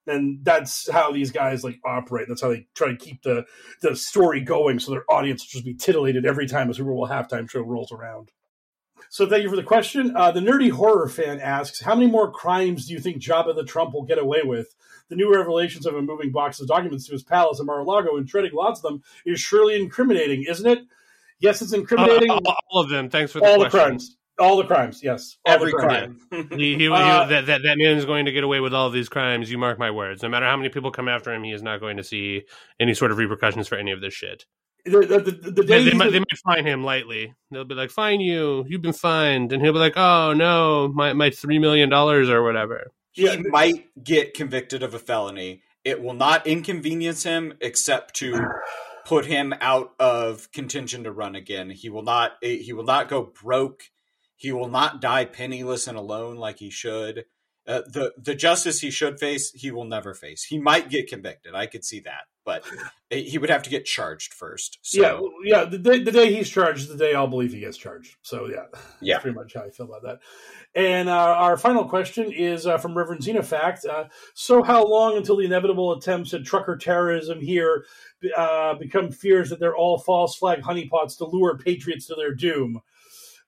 And that's how these guys like operate. That's how they try to keep the the story going, so their audience will just be titillated every time a Super Bowl halftime show rolls around. So thank you for the question. Uh, the nerdy horror fan asks, "How many more crimes do you think Jabba the Trump will get away with? The new revelations of him moving boxes of documents to his palace in Mar-a-Lago and shredding lots of them is surely incriminating, isn't it? Yes, it's incriminating. Uh, all of them. Thanks for the all the question. crimes, all the crimes. Yes, all Every the crimes. crime. He, he, he- Uh, that, that that man is going to get away with all these crimes. You mark my words. No matter how many people come after him, he is not going to see any sort of repercussions for any of this shit. The, the, the, the day They, they, might, in- they might fine him lightly. They'll be like, "Fine you. You've been fined," and he'll be like, "Oh no, my my three million dollars or whatever." Yeah, he might get convicted of a felony. It will not inconvenience him except to put him out of contention to run again. He will not he will not go broke. He will not die penniless and alone like he should. Uh, the the justice he should face, he will never face. He might get convicted. I could see that, but he would have to get charged first. So yeah, yeah. The day, the day he's charged is the day I'll believe he gets charged. So yeah, Yeah. that's pretty much how I feel about that. And uh, our final question is uh, from Reverend Xenofact. Uh, so, how long until the inevitable attempts at trucker terrorism here uh, become fears that they're all false flag honeypots to lure patriots to their doom?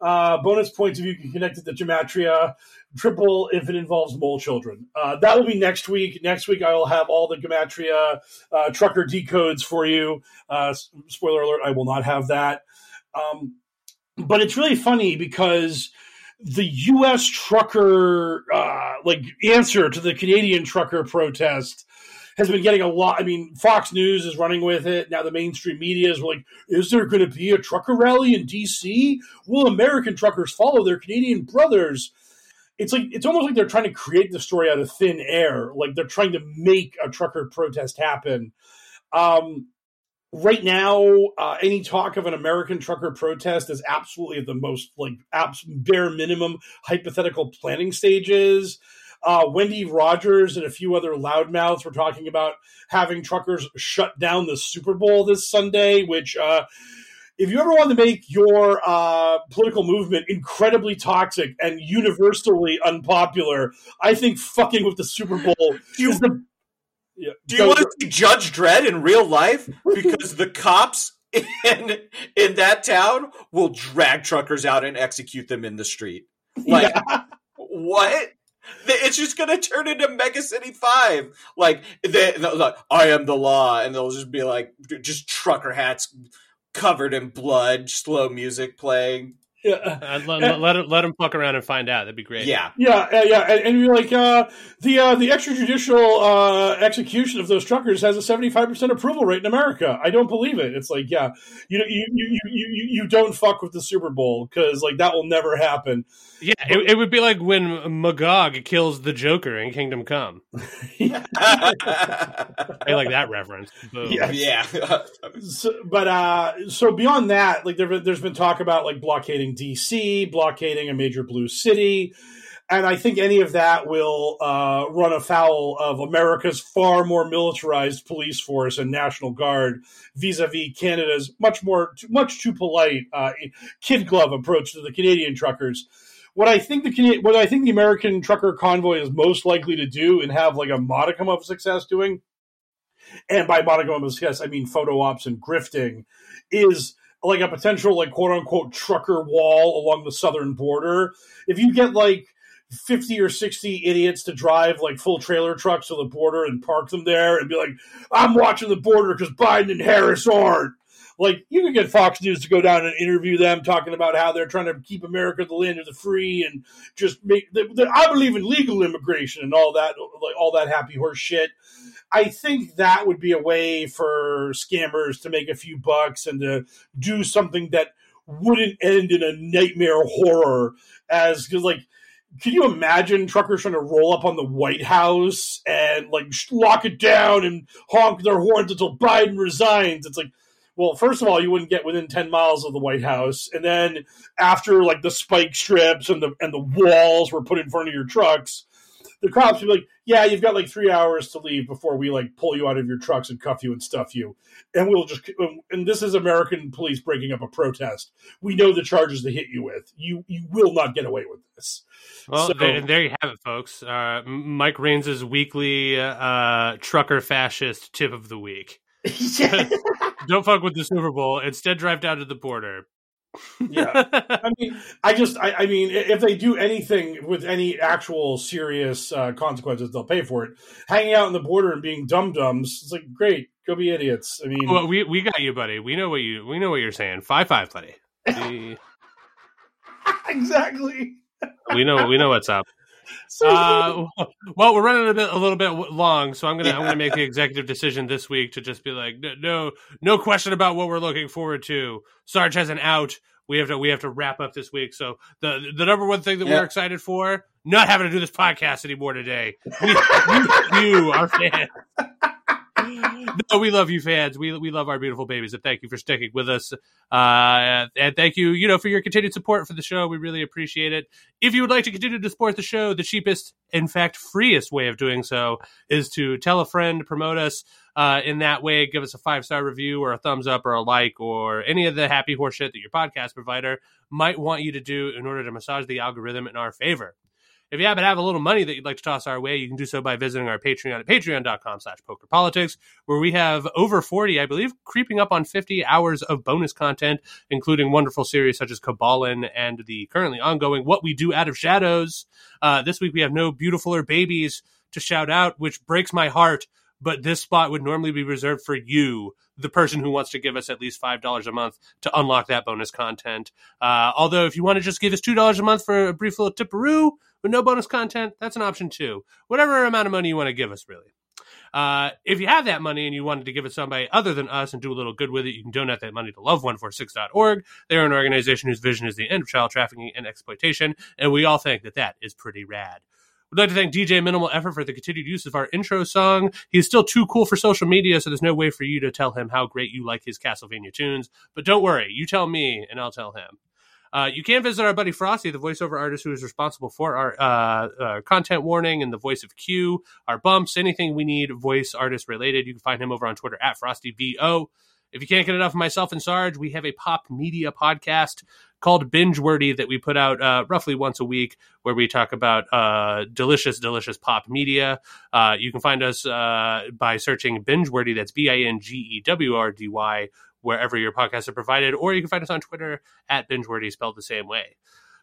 Uh, bonus points if you can connect it to gematria. Triple if it involves mole children. Uh, that will be next week. Next week I will have all the gematria uh, trucker decodes for you. Uh, spoiler alert: I will not have that. Um, but it's really funny because the U.S. trucker uh, like answer to the Canadian trucker protest has been getting a lot. I mean, Fox News is running with it now. The mainstream media is like, is there going to be a trucker rally in D.C.? Will American truckers follow their Canadian brothers? It's like it's almost like they're trying to create the story out of thin air. Like they're trying to make a trucker protest happen. Um, right now, uh, any talk of an American trucker protest is absolutely at the most like abs- bare minimum hypothetical planning stages. Uh, Wendy Rogers and a few other loudmouths were talking about having truckers shut down the Super Bowl this Sunday, which. Uh, if you ever want to make your uh, political movement incredibly toxic and universally unpopular, I think fucking with the Super Bowl you- is the. Yeah, Do you want to see Judge Dredd in real life? Because the cops in in that town will drag truckers out and execute them in the street. Like Yeah. what? It's just gonna turn into Mega City Five. Like they, like, I am the law, and they'll just be like, just trucker hats covered in blood, slow music playing. Yeah. Uh, let, let, let him let him fuck around and find out. That'd be great. Yeah, Yeah, uh, yeah, and, and you're like uh, the uh, the extrajudicial uh, execution of those truckers has a 75 percent approval rate in America. I don't believe it. It's like, yeah, you you you you you, you don't fuck with the Super Bowl because like that will never happen. yeah. It, it would be like when Magog kills the Joker in Kingdom Come. I like that reference. Boom. Yeah. yeah. So, but uh, so beyond that, like there, there's been talk about like blockading DC, blockading a major blue city, and I think any of that will uh, run afoul of America's far more militarized police force and national guard vis-a-vis Canada's much more, much too polite uh, kid glove approach to the Canadian truckers. What I think the what I think the American trucker convoy is most likely to do and have like a modicum of success doing and by modicum of success, I mean photo ops and grifting, is like a potential like quote unquote trucker wall along the southern border. If you get like 50 or 60 idiots to drive like full trailer trucks to the border and park them there and be like, I'm watching the border because Biden and Harris aren't. Like, you could get Fox News to go down and interview them talking about how they're trying to keep America the land of the free and just make. The, the, I believe in legal immigration and all that, like all that happy horse shit. I think that would be a way for scammers to make a few bucks and to do something that wouldn't end in a nightmare horror. As because like, can you imagine truckers trying to roll up on the White House and like lock it down and honk their horns until Biden resigns? It's like. Well, first of all, you wouldn't get within ten miles of the White House, and then after like the spike strips and the and the walls were put in front of your trucks, the cops would be like, "Yeah, you've got like three hours to leave before we like pull you out of your trucks and cuff you and stuff you." And we'll just and this is American police breaking up a protest. We know the charges they hit you with. You you will not get away with this. Well, so, there, there, you have it, folks. Uh, Mike Rains' weekly uh, trucker fascist tip of the week. Don't fuck with the Super Bowl. Instead, drive down to the border yeah, I mean, I just, I, I, mean, if they do anything with any actual serious uh, consequences, they'll pay for it. Hanging out on the border and being dum dums, it's like great, go be idiots. I mean, well, we we got you, buddy. We know what you we know what you're saying. Five five, buddy. We... exactly. we know we know what's up. So, uh, well, we're running a bit a little bit long, so I'm gonna yeah. I'm gonna make the executive decision this week to just be like, no, no question about what we're looking forward to. Sarge has an out. We have to we have to wrap up this week. So the the number one thing that yeah. we're excited for, not having to do this podcast anymore today. We, you, our fans no, we love you, fans. We we love our beautiful babies, and thank you for sticking with us. Uh, and thank you, you know, for your continued support for the show. We really appreciate it. If you would like to continue to support the show, the cheapest, in fact, freest way of doing so is to tell a friend, promote us. Uh, in that way, give us a five star review or a thumbs up or a like or any of the happy horseshit that your podcast provider might want you to do in order to massage the algorithm in our favor. If you happen to have a little money that you'd like to toss our way, you can do so by visiting our Patreon at patreon.com slash pokerpolitics, where we have over 40, I believe, creeping up on 50 hours of bonus content, including wonderful series such as Cabalin and the currently ongoing What We Do Out of Shadows. Uh, this week we have no beautifuler babies to shout out, which breaks my heart but this spot would normally be reserved for you, the person who wants to give us at least $5 a month to unlock that bonus content. Uh, although, if you want to just give us $2 a month for a brief little tipperoo with no bonus content, that's an option too. Whatever amount of money you want to give us, really. Uh, if you have that money and you wanted to give it somebody other than us and do a little good with it, you can donate that money to love146.org. They're an organization whose vision is the end of child trafficking and exploitation, and we all think that that is pretty rad. We'd like to thank DJ Minimal Effort for the continued use of our intro song. He's still too cool for social media, so there's no way for you to tell him how great you like his Castlevania tunes. But don't worry, you tell me, and I'll tell him. Uh, you can visit our buddy Frosty, the voiceover artist who is responsible for our uh, uh, content warning and the voice of Q, our bumps, anything we need voice artist related. You can find him over on Twitter at FrostyVO. If you can't get enough of myself and Sarge, we have a pop media podcast called Binge Wordy that we put out uh, roughly once a week, where we talk about uh, delicious, delicious pop media. Uh, you can find us uh, by searching Binge Wordy. That's B I N G E W R D Y, wherever your podcasts are provided, or you can find us on Twitter at Binge Wordy, spelled the same way.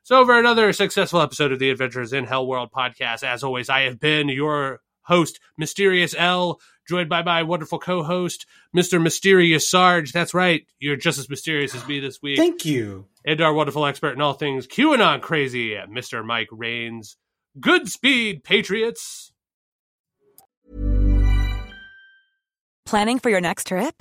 So, for another successful episode of the Adventures in Hell World podcast, as always, I have been your host, Mysterious Al, joined by my wonderful co-host, Mr. Mysterious Sarge. That's right, you're just as mysterious as me this week. Thank you. And our wonderful expert in all things QAnon crazy, Mr. Mike Rains. Good speed, Patriots. Planning for your next trip?